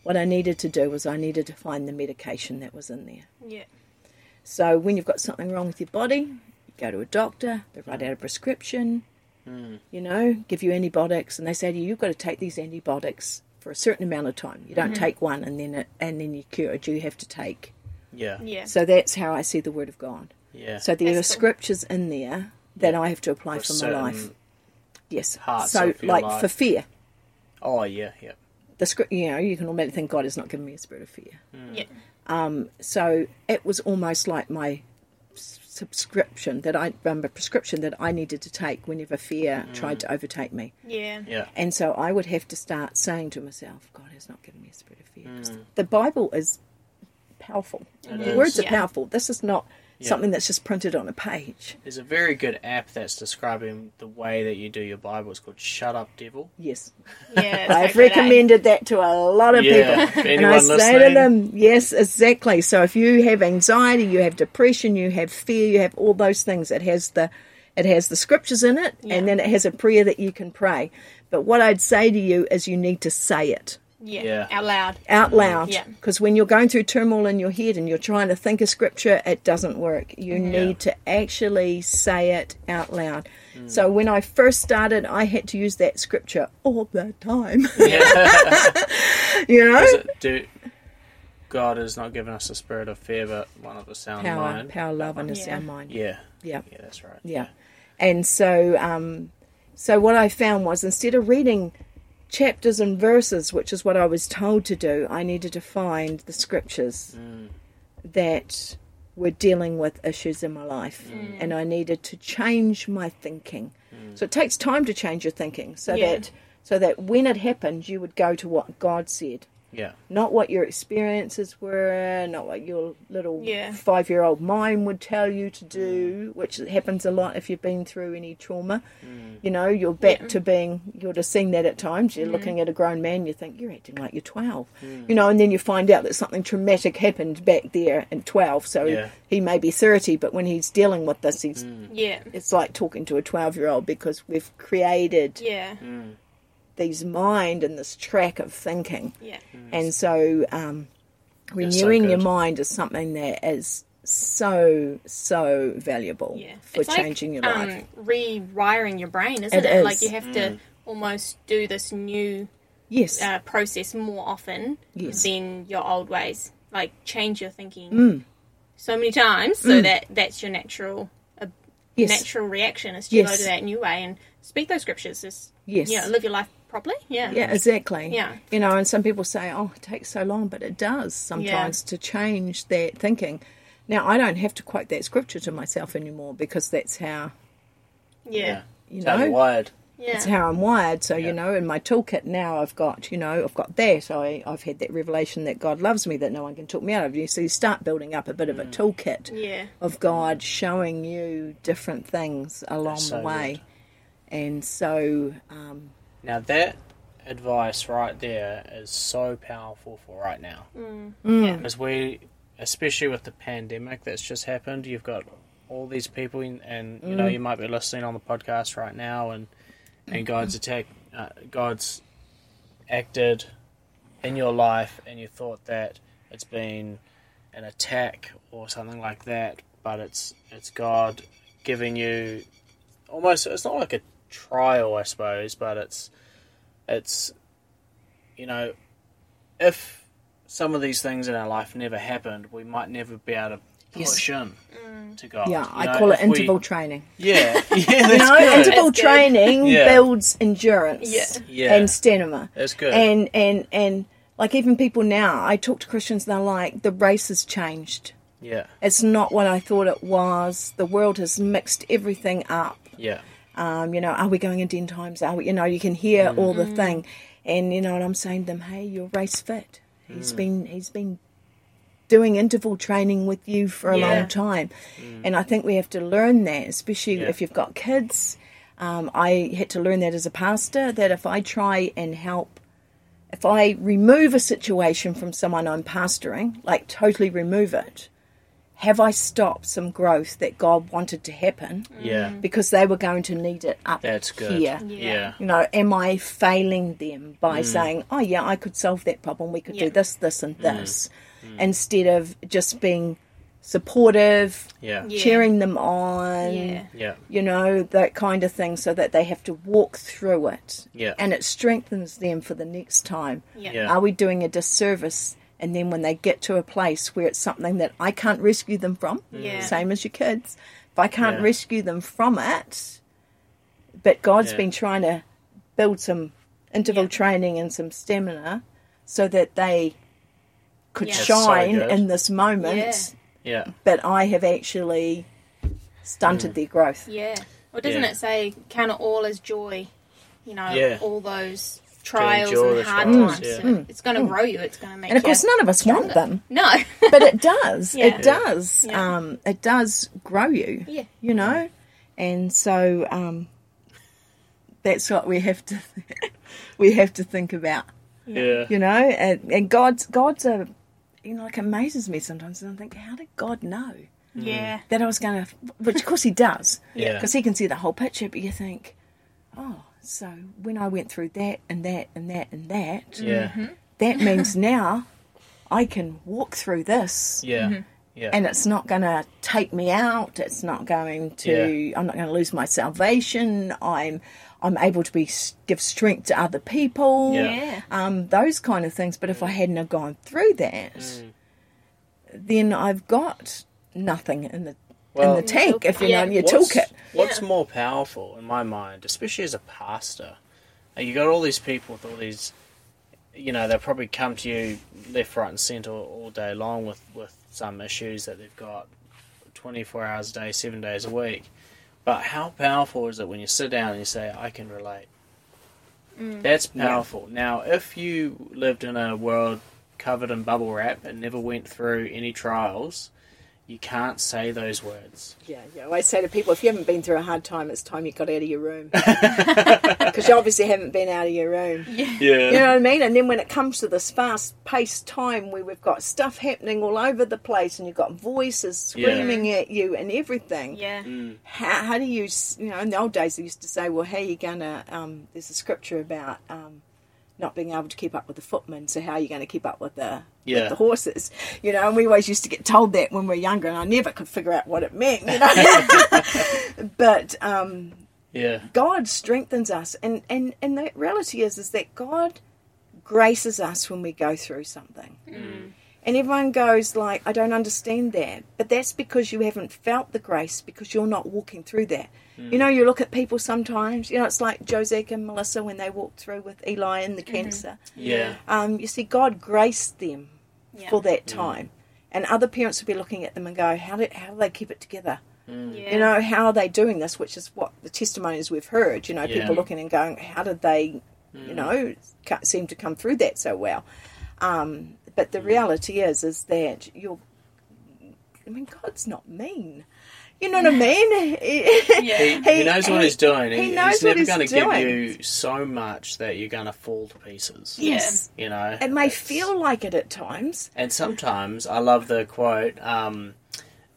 What I needed to do was I needed to find the medication that was in there. Yeah. So when you've got something wrong with your body, you go to a doctor, they write out a prescription, Mm. you know, give you antibiotics, and they say to you, you've got to take these antibiotics for a certain amount of time. You don't take one and then it, and then you're cured. You have to take. Yeah. Yeah. So that's how I see the Word of God. Yeah. So there are cool. scriptures in there that Yeah. I have to apply For for my life. Yes. parts so of your like life. for fear, Oh yeah, yeah. the script. You know, you can automatically think God has not given me a spirit of fear. yeah. Um, So it was almost like my s- subscription that I um, a prescription that I needed to take whenever fear tried to overtake me. Yeah. Yeah. And so I would have to start saying to myself, God has not given me a spirit of fear. 'Cause Mm. The Bible is powerful. the is. words are Yeah. powerful. This is not Yeah. something that's just printed on a page. There's a very good app that's describing the way that you do your Bible. It's called Shut Up Devil. Yes. Yeah. I've so good, recommended that to a lot of Yeah. people. And I say to them, yes, exactly. So if you have anxiety, you have depression, you have fear, you have all those things, it has the it has the scriptures in it Yeah. and then it has a prayer that you can pray. But what I'd say to you is you need to say it Yeah. Yeah. Out loud. out loud. Yeah. Because when you're going through turmoil in your head and you're trying to think of scripture, it doesn't work. You need to actually say it out loud. So when I first started, I had to use that scripture all the time. you know? It, do, God has not given us a spirit of fear, but one of a sound Power, mind. power, love, and a Yeah. sound mind. Yeah. Yeah. Yeah, that's right. Yeah. And so, um, so what I found was instead of reading chapters and verses, which is what I was told to do, I needed to find the scriptures mm. that were dealing with issues in my life, mm. Mm. and I needed to change my thinking. So it takes time to change your thinking, so Yeah. that so that when it happened, you would go to what God said Yeah. not what your experiences were, not what your little Yeah. five year old mind would tell you to do, mm. which happens a lot if you've been through any trauma. Mm. You know, you're back Yeah. to being, you're just seeing that at times. You're mm. looking at a grown man, you think, you're acting like you're 12. You know, and then you find out that something traumatic happened back there at 12. So Yeah. he may be 30, but when he's dealing with this, he's. Yeah. It's like talking to a 12 year old because we've created Yeah. These mind and this track of thinking. Yeah. And so, um, so renewing your mind is something that is so so valuable Yeah. for It's like, changing your life. Um, rewiring your brain, isn't It it? is. Like you have to almost do this new yes, uh, process more often Yes. than your old ways. Like change your thinking so many times so that that's your natural uh, yes, natural reaction is to Yes. go to that new way and speak those scriptures. Just Yes. you know, live your life properly. Yeah. yeah, exactly. Yeah. you know, and some people say, "Oh, it takes so long," but it does sometimes to change that thinking. Now, I don't have to quote that scripture to myself anymore because that's how Yeah. you It's how know wired. Yeah. It's how I'm wired. So, Yeah. you know, in my toolkit now, I've got, you know, I've got that. I, I've had that revelation that God loves me, that no one can talk me out of. You so you start building up a bit of a toolkit Yeah. of God showing you different things along That's the so way. And so, um, Now that advice right there is so powerful for right now. Yeah. Because we, especially with the pandemic that's just happened, you've got all these people, in, and you know you might be listening on the podcast right now, and and God's attack, uh, God's acted in your life, and you thought that it's been an attack or something like that, but it's it's God giving you almost. It's not like a trial, I suppose, but it's it's you know if some of these things in our life never happened, we might never be able to Yes. push in mm. to God. yeah, You I know, call it if we- interval training. Yeah, yeah, that's You know, good. interval That's training Yeah. builds endurance Yeah. Yeah. and stamina. That's good. And, and, and, like even people now, I talk to Christians, they're like, the race has changed. yeah, It's not what I thought it was. The world has mixed everything up. yeah, Um, you know, are we going into end times? Are we, you know, you can hear all the thing, and you know, and I'm saying to them, hey, you're race fit. He's been he's been doing interval training with you for a Yeah. long time, and I think we have to learn that, especially Yeah. if you've got kids. Um, I had to learn that as a pastor that if I try and help if I remove a situation from someone I'm pastoring, like totally remove it, have I stopped some growth that God wanted to happen yeah. Mm. because they were going to need it up That's good. here? Yeah, You know, am I failing them by mm. saying, "Oh yeah, I could solve that problem. We could do this, this, and mm. this," instead of just being supportive, Yeah. Yeah. cheering them on, Yeah. Yeah. you know, that kind of thing, so that they have to walk through it. Yeah. And it strengthens them for the next time. Yeah. Yeah. Are we doing a disservice? And then when they get to a place where it's something that I can't rescue them from, Yeah. same as your kids, if I can't Yeah. rescue them from it, but God's Yeah. been trying to build some interval Yeah. training and some stamina so that they could Yeah. That's so shine in this moment, Yeah. Yeah. but I have actually stunted mm. their growth. Yeah. Well, doesn't Yeah. it say count it all as joy? You know, Yeah. all those trials endure and hard trials, times. yeah. And It's going to grow you. It's going to make. And of course, none of us want them, No. but it does. Yeah. It does. Yeah. Um, it does grow you. Yeah. You know, and so um, that's what we have to we have to think about. Yeah. You know, and, and God's God's a you know like amazes me sometimes, and I think, how did God know yeah. that I was going to? Which of course He does, Yeah. because He can see the whole picture. But you think, oh, so when I went through that and that and that and that, Yeah. Mm-hmm. that means now I can walk through this Yeah. Yeah. and it's not going to take me out it's not going to i'm not going to lose my salvation i'm i'm able to be give strength to other people Yeah. Yeah. um, those kind of things but if i hadn't have gone through that Mm. then i've got nothing in the Well- in the tank if you know Yeah. in your what's, toolkit What's Yeah. more powerful in my mind, especially as a pastor? You got all these people with all these, you know, they'll probably come to you left, right, and centre all day long with with some issues that they've got, twenty four hours a day, seven days a week. But how powerful is it when you sit down and you say, "I can relate"? Mm. That's powerful. Now, if you lived in a world covered in bubble wrap and never went through any trials, you can't say those words. Yeah, yeah. I always say to people, if you haven't been through a hard time, it's time you got out of your room. Because you obviously haven't been out of your room. Yeah. yeah. You know what I mean? And then when it comes to this fast paced time where we've got stuff happening all over the place and you've got voices Yeah. screaming at you and everything, Yeah. how, how do you, you know, in the old days they used to say, well, how are you going to, um, there's a scripture about um, not being able to keep up with the footmen, so how are you going to keep up with the, Yeah. with the horses? You know, and we always used to get told that when we were younger and I never could figure out what it meant, you know. but um, Yeah. God strengthens us, and and and the reality is is that God graces us when we go through something. And everyone goes like, I don't understand that, but that's because you haven't felt the grace because you're not walking through that. You know, mm. you look at people sometimes. You know, it's like Joseph and Melissa when they walked through with Eli and the mm-hmm. cancer. Yeah. Um, you see, God graced them Yeah. for that mm. time, and other parents would be looking at them and go, "How do how do they keep it together?" Mm. Yeah. you know how are they doing this which is what the testimonies we've heard you know Yeah. people looking and going how did they you know seem to come through that so well um, but the reality is is that you're i mean god's not mean you know what i mean Yeah. He, he knows what he's doing. he He- knows he's what never going to give you so much that you're going to fall to pieces. yes You know, it may feel like it at times And sometimes I love the quote: um,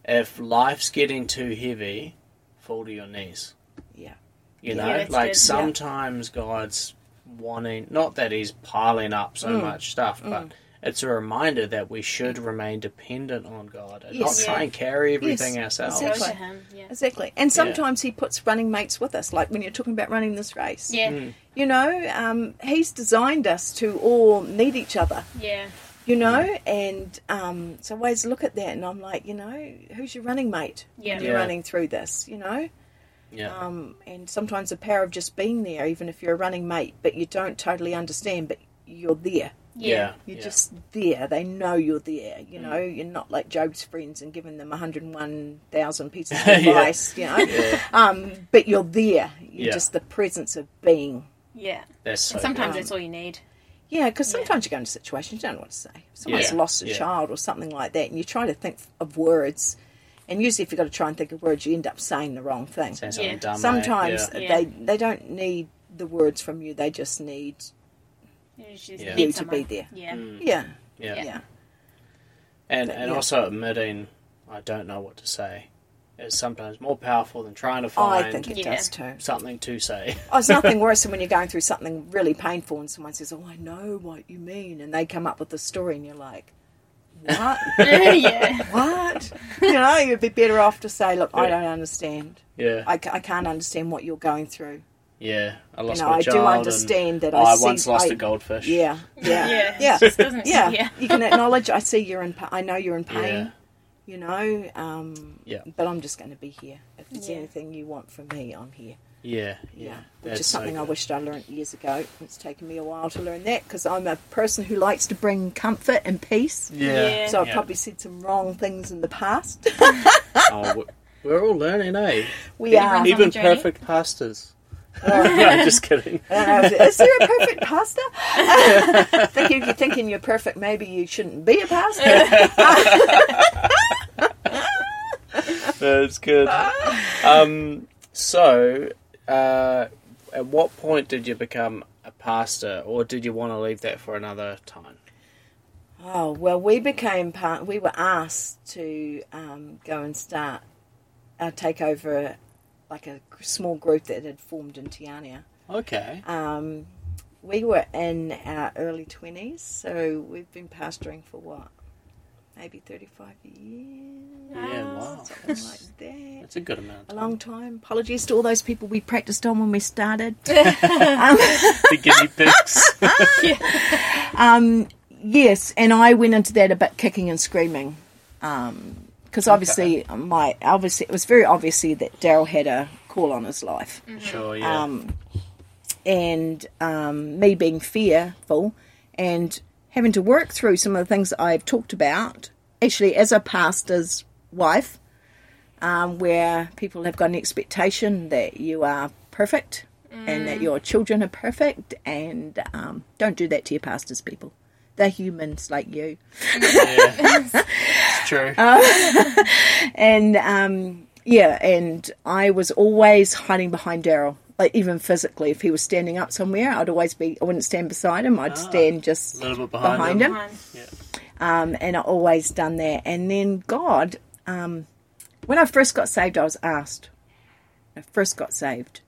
"If life's getting too heavy, fall to your knees." yeah You know, that's like good. sometimes God's wanting not that He's piling up so Mm. much stuff, but it's a reminder that we should remain dependent on God and Yes. not try and carry everything Yes, ourselves. Exactly. Yeah. exactly and sometimes he puts running mates with us like when you're talking about running this race Yeah. Mm. you know um, he's designed us to all need each other Yeah. you know and um, so I always look at that and i'm like you know who's your running mate Yeah. when you're Yeah. running through this you know Yeah, um, and sometimes the power of just being there even if you're a running mate but you don't totally understand but you're there yeah, you're yeah. just there they know you're there you know you're not like Job's friends and giving them 101000 pieces of Yeah. advice you know Yeah. um, but you're there you're Yeah. just the presence of being Yeah. That's so And sometimes good. that's all you need. Yeah, because Yeah. sometimes you go into situations you don't know what to say. Someone's Yeah, lost a yeah. child or something like that, and you try to think of words. And usually, if you've got to try and think of words, you end up saying the wrong thing. Saying something Yeah. dumb? Sometimes Yeah. Yeah. they they don't need the words from you; they just need You just Yeah. need you to be there. Yeah. Mm. Yeah, yeah. yeah, And But, and yeah. also admitting I don't know what to say is sometimes more powerful than trying to Oh, I find think it Yeah. does too. something to say. Oh, it's nothing worse than when you're going through something really painful, and someone says, "Oh, I know what you mean," and they come up with the story, and you're like, what? yeah. what? You know, you'd be better off to say, look, I don't understand. Yeah, I, I can't understand what you're going through. Yeah. I You lost know, my I child. do understand that I, I, see, once lost I- a goldfish. Yeah, yeah, Yeah. yeah, It doesn't yeah. yeah. You can acknowledge. I see you're in. pa- I know you're in pain. Yeah. You know. Um, Yeah. But I'm just going to be here. If there's Yeah. anything you want from me, I'm here. Yeah, Yeah, yeah. which That's is so something I wished I learned years ago. It's taken me a while to learn that because I'm a person who likes to bring comfort and peace. Yeah. Yeah. So I've yeah. probably said some wrong things in the past. Oh, we- we're all learning, eh? we are. Even perfect pastors. no, just kidding. Uh, is there a perfect pastor? thinking, you're thinking you're perfect, maybe you shouldn't be a pastor. That's good. Um, so, uh, at what point did you become a pastor, or did you want to leave that for another time? Oh well, we became part. We were asked to um, go and start uh, take over like a small group that had formed in Te Anau. Okay. Um, we were in our early twenties, so we've been pastoring for what, maybe thirty-five years, Yeah, wow. something like that. That's a good amount. A long time. Apologies to all those people we practiced on when we started. time. The guinea pigs. Um, yes, and I went into that a bit kicking and screaming, because obviously my obviously it was very obviously that Daryl had a call on his life, sure, yeah. um, and um, me being fearful and having to work through some of the things that I've talked about. Actually, as a pastor's wife, um, where people have got an expectation that you are perfect and that your children are perfect, and um, don't do that to your pastors, people. They're humans like you. yeah. it's true. And um, yeah, and I was always hiding behind Daryl. Like even physically, if he was standing up somewhere, I'd always be. I wouldn't stand beside him. I'd stand just a little bit behind, behind them. him. Yeah. um, and I always done that. And then God, um, when I first got saved, I was asked, when I first got saved,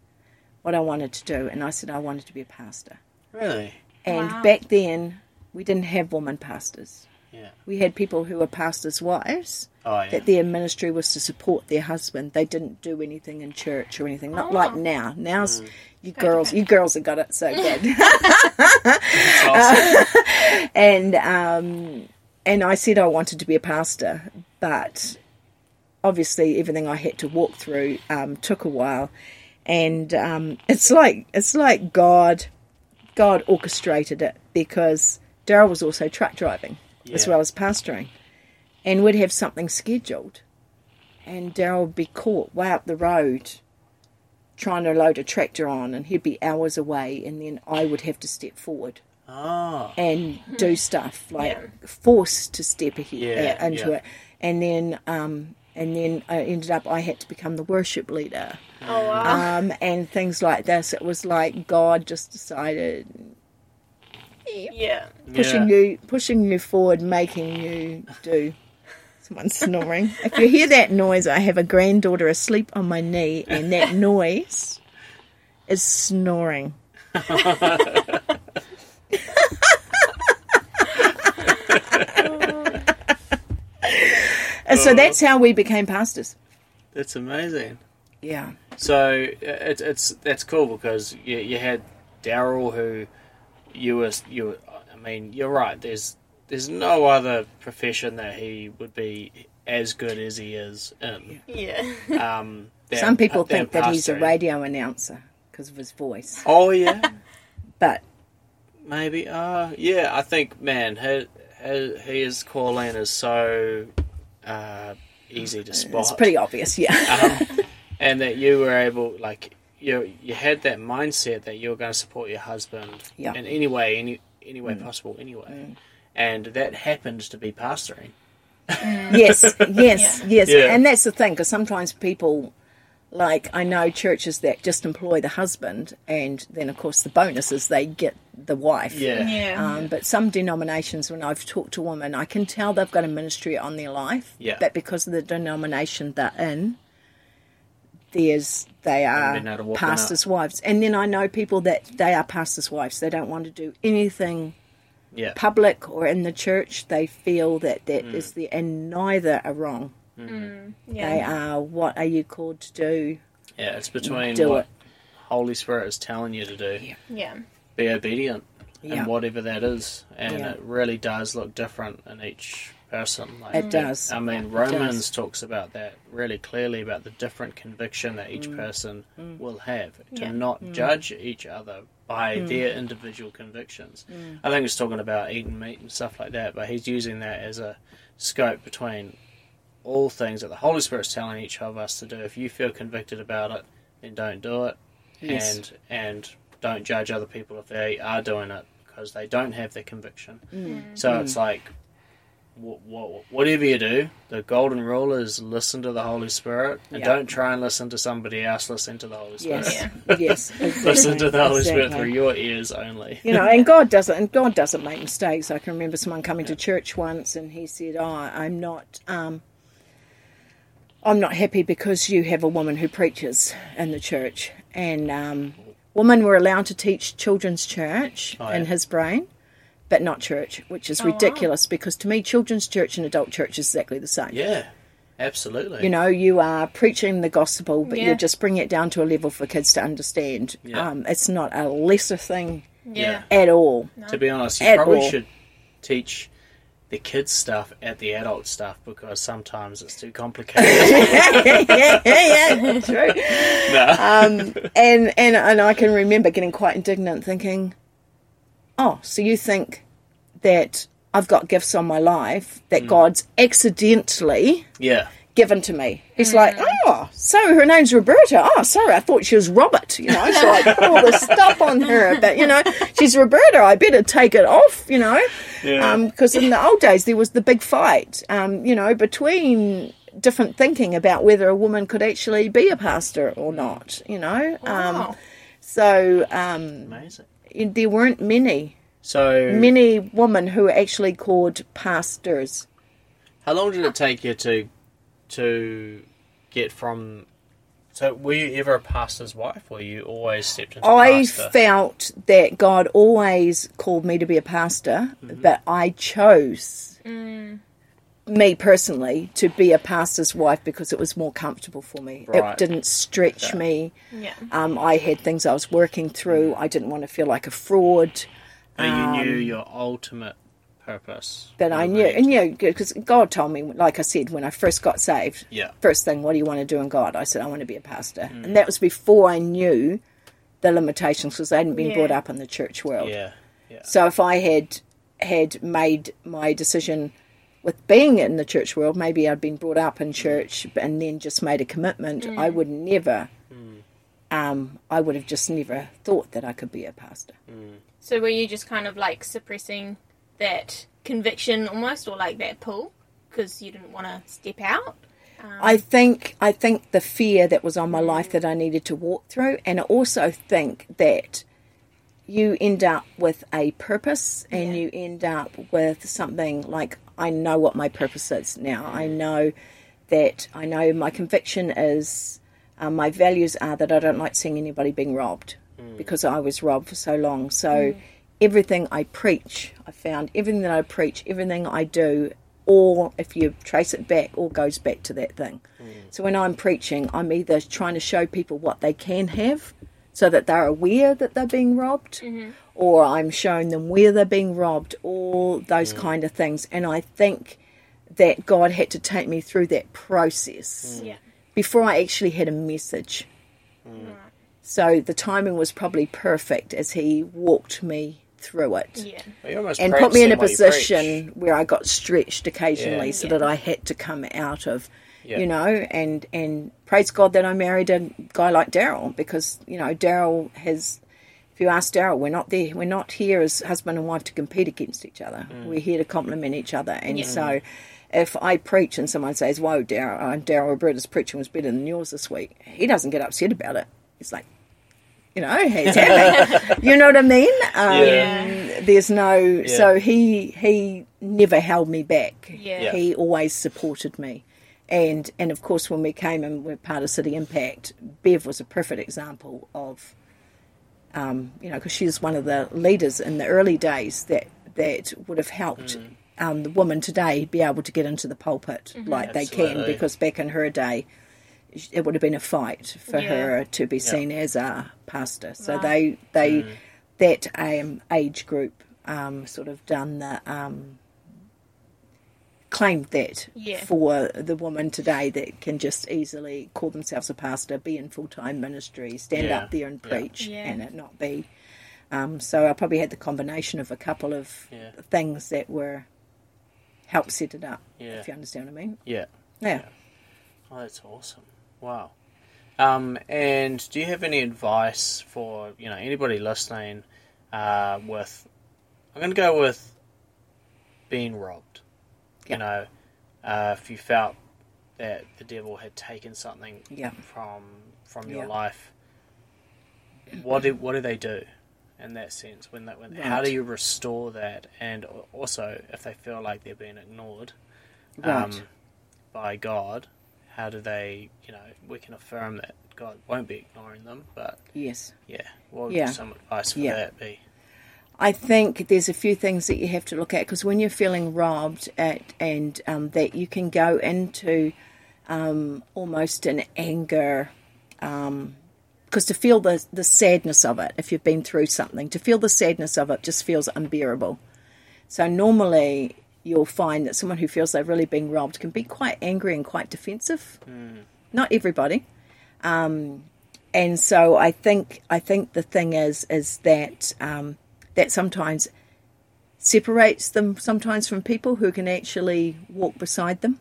what I wanted to do, and I said I wanted to be a pastor. Really? And Wow. back then, we didn't have woman pastors. Yeah. We had people who were pastors' wives. Oh, yeah. That their ministry was to support their husband. They didn't do anything in church or anything. Not like now. Now's you girls. You girls have got it so good. It's awesome. and um, and I said I wanted to be a pastor, but obviously everything I had to walk through um, took a while, and um, it's like it's like God, God orchestrated it because Daryl was also truck driving as well as pastoring, and we'd have something scheduled, and Daryl would be caught way up the road. Trying to load a tractor on, and he'd be hours away, and then I would have to step forward oh. and do stuff like Yeah. forced to step ahead Yeah, uh, into yeah. it and then um and then I ended up I had to become the worship leader Oh wow. um and things like this it was like God just decided yeah. pushing yeah. you pushing you forward making you do. Someone's snoring. If you hear that noise I have a granddaughter asleep on my knee and that noise is snoring. So oh. that's how we became pastors. That's amazing. yeah. So uh, it, it's that's cool because you, you had Daryl who you were you were, I mean you're right. There's there's no other profession that he would be as good as he is in. Yeah. Um, than- Some people than think that he's a radio announcer because of his voice, Oh yeah, but maybe. Uh, yeah, I think man, his, his, his calling is so uh, easy to spot. it's pretty obvious. Yeah, um, and that you were able like you you had that mindset that you were going to support your husband Yeah. in any way any any way mm. possible anyway mm. and that happened to be pastoring mm. yes, yes, yes, Yeah. and that's the thing because sometimes people. Like I know churches that just employ the husband, and then of course the bonus is they get the wife. yeah Yeah. Um, but some denominations, when I've talked to women, I can tell they've got a ministry on their life. Yeah. But because of the denomination they're in, there's they are been able pastors' wives, and then I know people that they are pastors' wives. They don't want to do anything Yeah. public or in the church, they feel that that Mm. is the and neither are wrong. Yeah. They are what are you called to do? Yeah, it's between Do what it. Holy Spirit is telling you to do. Yeah. Be obedient, Yeah. and whatever that is, and Yeah. it really does look different in each person. Like, It does. I mean, It Romans talks about that really clearly about the different conviction that Mm. each person will have to Yeah. not judge each other by Mm. their individual convictions. I think he's talking about eating meat and stuff like that, but he's using that as a scope between all things that the Holy Spirit's telling each of us to do. If you feel convicted about it, then don't do it, Yes. and and don't judge other people if they are doing it because they don't have the conviction. Mm. So it's like, wh- wh- whatever you do, the golden rule is listen to the Holy Spirit and Yeah. don't try and listen to somebody else. Listen to the Holy Spirit. Yes, Yeah. yes. Listen to the Holy Spirit through your ears only. you know, and God doesn't, and God doesn't make mistakes. I can remember someone coming to church once, and he said, "Oh, I'm not, um, I'm not happy because you have a woman who preaches in the church." And um, women were allowed to teach children's church Oh, in his brain, but not church, which is Oh, wow. ridiculous because to me, children's church and adult church is exactly the same. Yeah, absolutely. You know, you are preaching the gospel, but Yeah. you're just bringing it down to a level for kids to understand. Yeah. Um, it's not a lesser thing Yeah. at all. to be honest, you At probably all. should teach the kids stuff at the adult stuff because sometimes it's too complicated. yeah, yeah, yeah, true. no. Um, and and and I can remember getting quite indignant, thinking, "Oh, so you think that I've got gifts on my life that God's accidentally yeah. given to me?" He's like, "Oh, so her name's Roberta. Oh, sorry, I thought she was Robert. You know, so I put all this stuff on her, but you know, she's Roberta. I better take it off. You know." Yeah. because in the old days there was the big fight, um, you know, between different thinking about whether a woman could actually be a pastor or not, you know. Um, Wow. so um, Amazing. There weren't many, So, many women who were actually called pastors. how long did it take you to to get from? So, were you ever a pastor's wife, or you always stepped into I pastor? felt that God always called me to be a pastor, Mm-hmm. but I chose. Me personally, to be a pastor's wife because it was more comfortable for me. Right. It didn't stretch me. Yeah. Um, I had things I was working through. Mm. I didn't want to feel like a fraud. But you knew um, your ultimate purpose. But I knew, and you know, because God told me, like I said, when I first got saved, Yeah. first thing, what do you want to do in God? I said, I want to be a pastor. Mm. And that was before I knew the limitations because I hadn't been Yeah. brought up in the church world. Yeah. Yeah. So if I had had made my decision with being in the church world, maybe I'd been brought up in mm. church and then just made a commitment, I mm. would never, mm. um, I would have just never thought that I could be a pastor. So were you just kind of like suppressing that conviction almost, or like that pull, because you didn't want to step out? Um, I think I think the fear that was on my life that I needed to walk through, and I also think that you end up with a purpose, and Yeah. you end up with something like I know what my purpose is now. I know that I know my conviction is um, my values are that I don't like seeing anybody being robbed hmm. because I was robbed for so long. So hmm. everything I preach, I found everything that I preach, everything I do, or if you trace it back, all goes back to that thing. Hmm. So when I'm preaching, I'm either trying to show people what they can have so that they're aware that they're being robbed, mm-hmm. or I'm showing them where they're being robbed, all those kind of things. And I think that God had to take me through that process Yeah. before I actually had a message. So the timing was probably perfect as He walked me through it Yeah. You're and put me in a practicing what you position where I got stretched occasionally, Yeah. so Yeah. that I had to come out of, Yeah. you know, and and praise God that I married a guy like Daryl because you know Daryl has. If you ask Daryl, we're not there. We're not here as husband and wife to compete against each other. Mm. We're here to complement each other. And Yeah. so, if I preach and someone says, "Whoa, Daryl, uh, Daryl Roberta's preaching was better than yours this week," he doesn't get upset about it. He's like, you know, he's happy. you know what I mean? Um, Yeah. There's no. So he he never held me back. Yeah. Yeah. He always supported me. And and of course, when we came and we're part of City Impact, Bev was a perfect example of, um, you know, because she was one of the leaders in the early days that that would have helped um, the woman today be able to get into the pulpit like they can, because back in her day, it would have been a fight for Yeah. her to be seen as a pastor. So Right. they they that um, age group um, sort of done the um, claimed that Yeah. for the woman today that can just easily call themselves a pastor, be in full time ministry, stand Yeah. up there and preach, Yeah. and it not be. Um, so I probably had the combination of a couple of Yeah. things that were helped set it up. Yeah. If you understand what I mean? Yeah. Yeah. Oh, that's awesome. Wow. Um, and do you have any advice for you know anybody listening uh, with? I'm going to go with being robbed. Yeah. You know, uh, if you felt that the devil had taken something Yeah. from from your Yeah. life, what do what do they do in that sense? When that when how do you restore that? And also, if they feel like they're being ignored, Right. um, by God, how do they, you know, we can affirm that God won't be ignoring them, but yes. yeah, what would Yeah. some advice for Yeah. that be? I think there's a few things that you have to look at because when you're feeling robbed at, and um, that you can go into um, almost an anger, because to feel the, the sadness of it, if you've been through something, to feel the sadness of it just feels unbearable. So normally you'll find that someone who feels they've really been robbed can be quite angry and quite defensive. Not everybody. Um, and so I think I think the thing is is that um, that sometimes separates them sometimes from people who can actually walk beside them.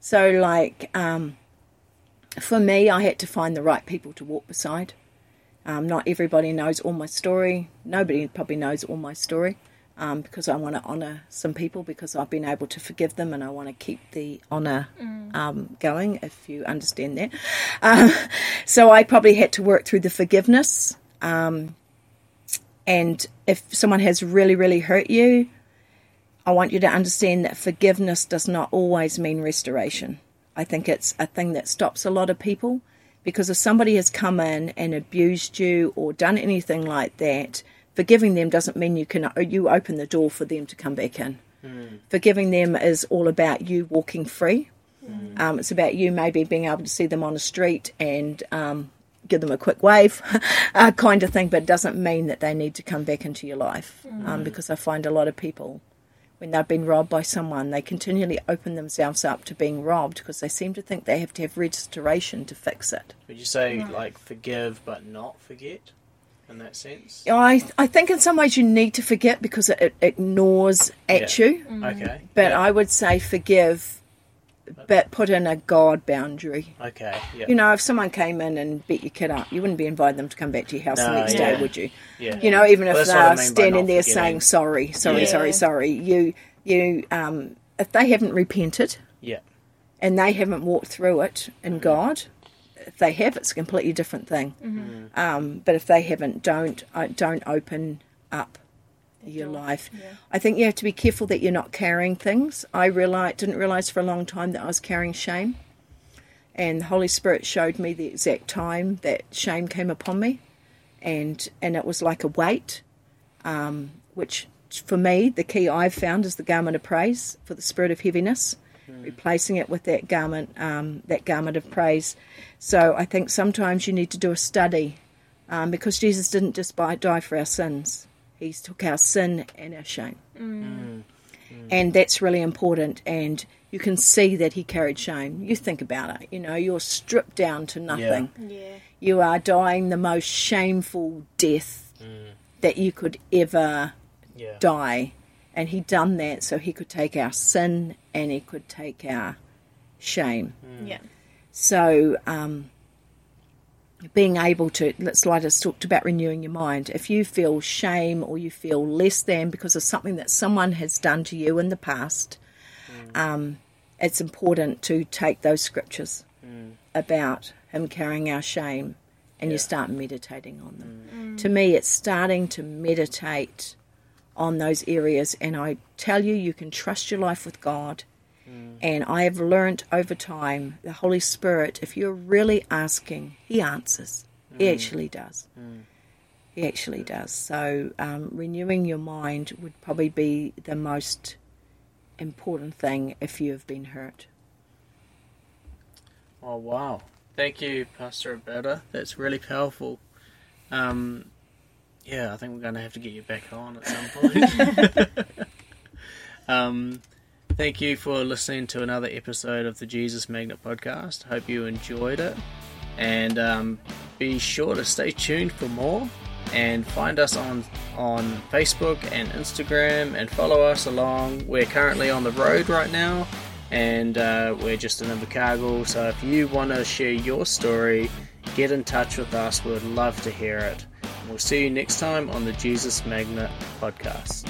So like um, for me, I had to find the right people to walk beside. Um, not everybody knows all my story. Nobody probably knows all my story um, because I want to honour some people because I've been able to forgive them and I want to keep the honour um, going, if you understand that. Um, so I probably had to work through the forgiveness. And if someone has really, really hurt you, I want you to understand that forgiveness does not always mean restoration. I think it's a thing that stops a lot of people because if somebody has come in and abused you or done anything like that, forgiving them doesn't mean you can you open the door for them to come back in. Forgiving them is all about you walking free. Um, it's about you maybe being able to see them on the street and um, give them a quick wave, uh, kind of thing. But it doesn't mean that they need to come back into your life um, because I find a lot of people when they've been robbed by someone, they continually open themselves up to being robbed because they seem to think they have to have restoration to fix it. Would you say like forgive but not forget in that sense? I I think in some ways you need to forget because it, it ignores at Yeah. you, Okay. but yeah. I would say forgive, but put in a God boundary. Okay. Yeah. You know, if someone came in and beat your kid up, you wouldn't be inviting them to come back to your house the next yeah. day, would you? yeah. You know, even Well, if that's what I they're mean standing there forgetting. saying sorry, sorry, Yeah. sorry, sorry, you you um, if they haven't repented Yeah. and they haven't walked through it in God, if they have, it's a completely different thing. Mm-hmm. Um, but if they haven't, don't uh, don't open up your life. I think you have to be careful that you're not carrying things. I realize, didn't realize for a long time that I was carrying shame, and the Holy Spirit showed me the exact time that shame came upon me, and and it was like a weight, um, which for me the key I've found is the garment of praise for the spirit of heaviness. Replacing it with that garment, um, that garment of praise. So I think sometimes you need to do a study, um, because Jesus didn't just buy, die for our sins; He took our sin and our shame, mm. Mm. Mm. and that's really important. And you can see that He carried shame. You think about it; you know, you're stripped down to nothing. Yeah. You are dying the most shameful death that you could ever Yeah. die. And he done that so he could take our sin and he could take our shame. Yeah. So um, being able to, let's like us talked about renewing your mind. If you feel shame or you feel less than because of something that someone has done to you in the past, mm. um, it's important to take those scriptures mm. about him carrying our shame and you start meditating on them. Mm. To me, it's starting to meditate on those areas, and I tell you, you can trust your life with God. And I have learnt over time, the Holy Spirit, if you're really asking, He answers. He actually does. He actually does. So, um, renewing your mind would probably be the most important thing if you have been hurt. Oh wow! Thank you, Pastor Roberta. That's really powerful. Um, yeah, I think we're going to have to get you back on at some point. um, thank you for listening to another episode of the Jesus Magnet podcast. Hope you enjoyed it, and um, be sure to stay tuned for more. And find us on on Facebook and Instagram, and follow us along. We're currently on the road right now, and uh, we're just in Invercargill. So if you want to share your story, get in touch with us. We'd love to hear it. We'll see you next time on the Jesus Magnet podcast.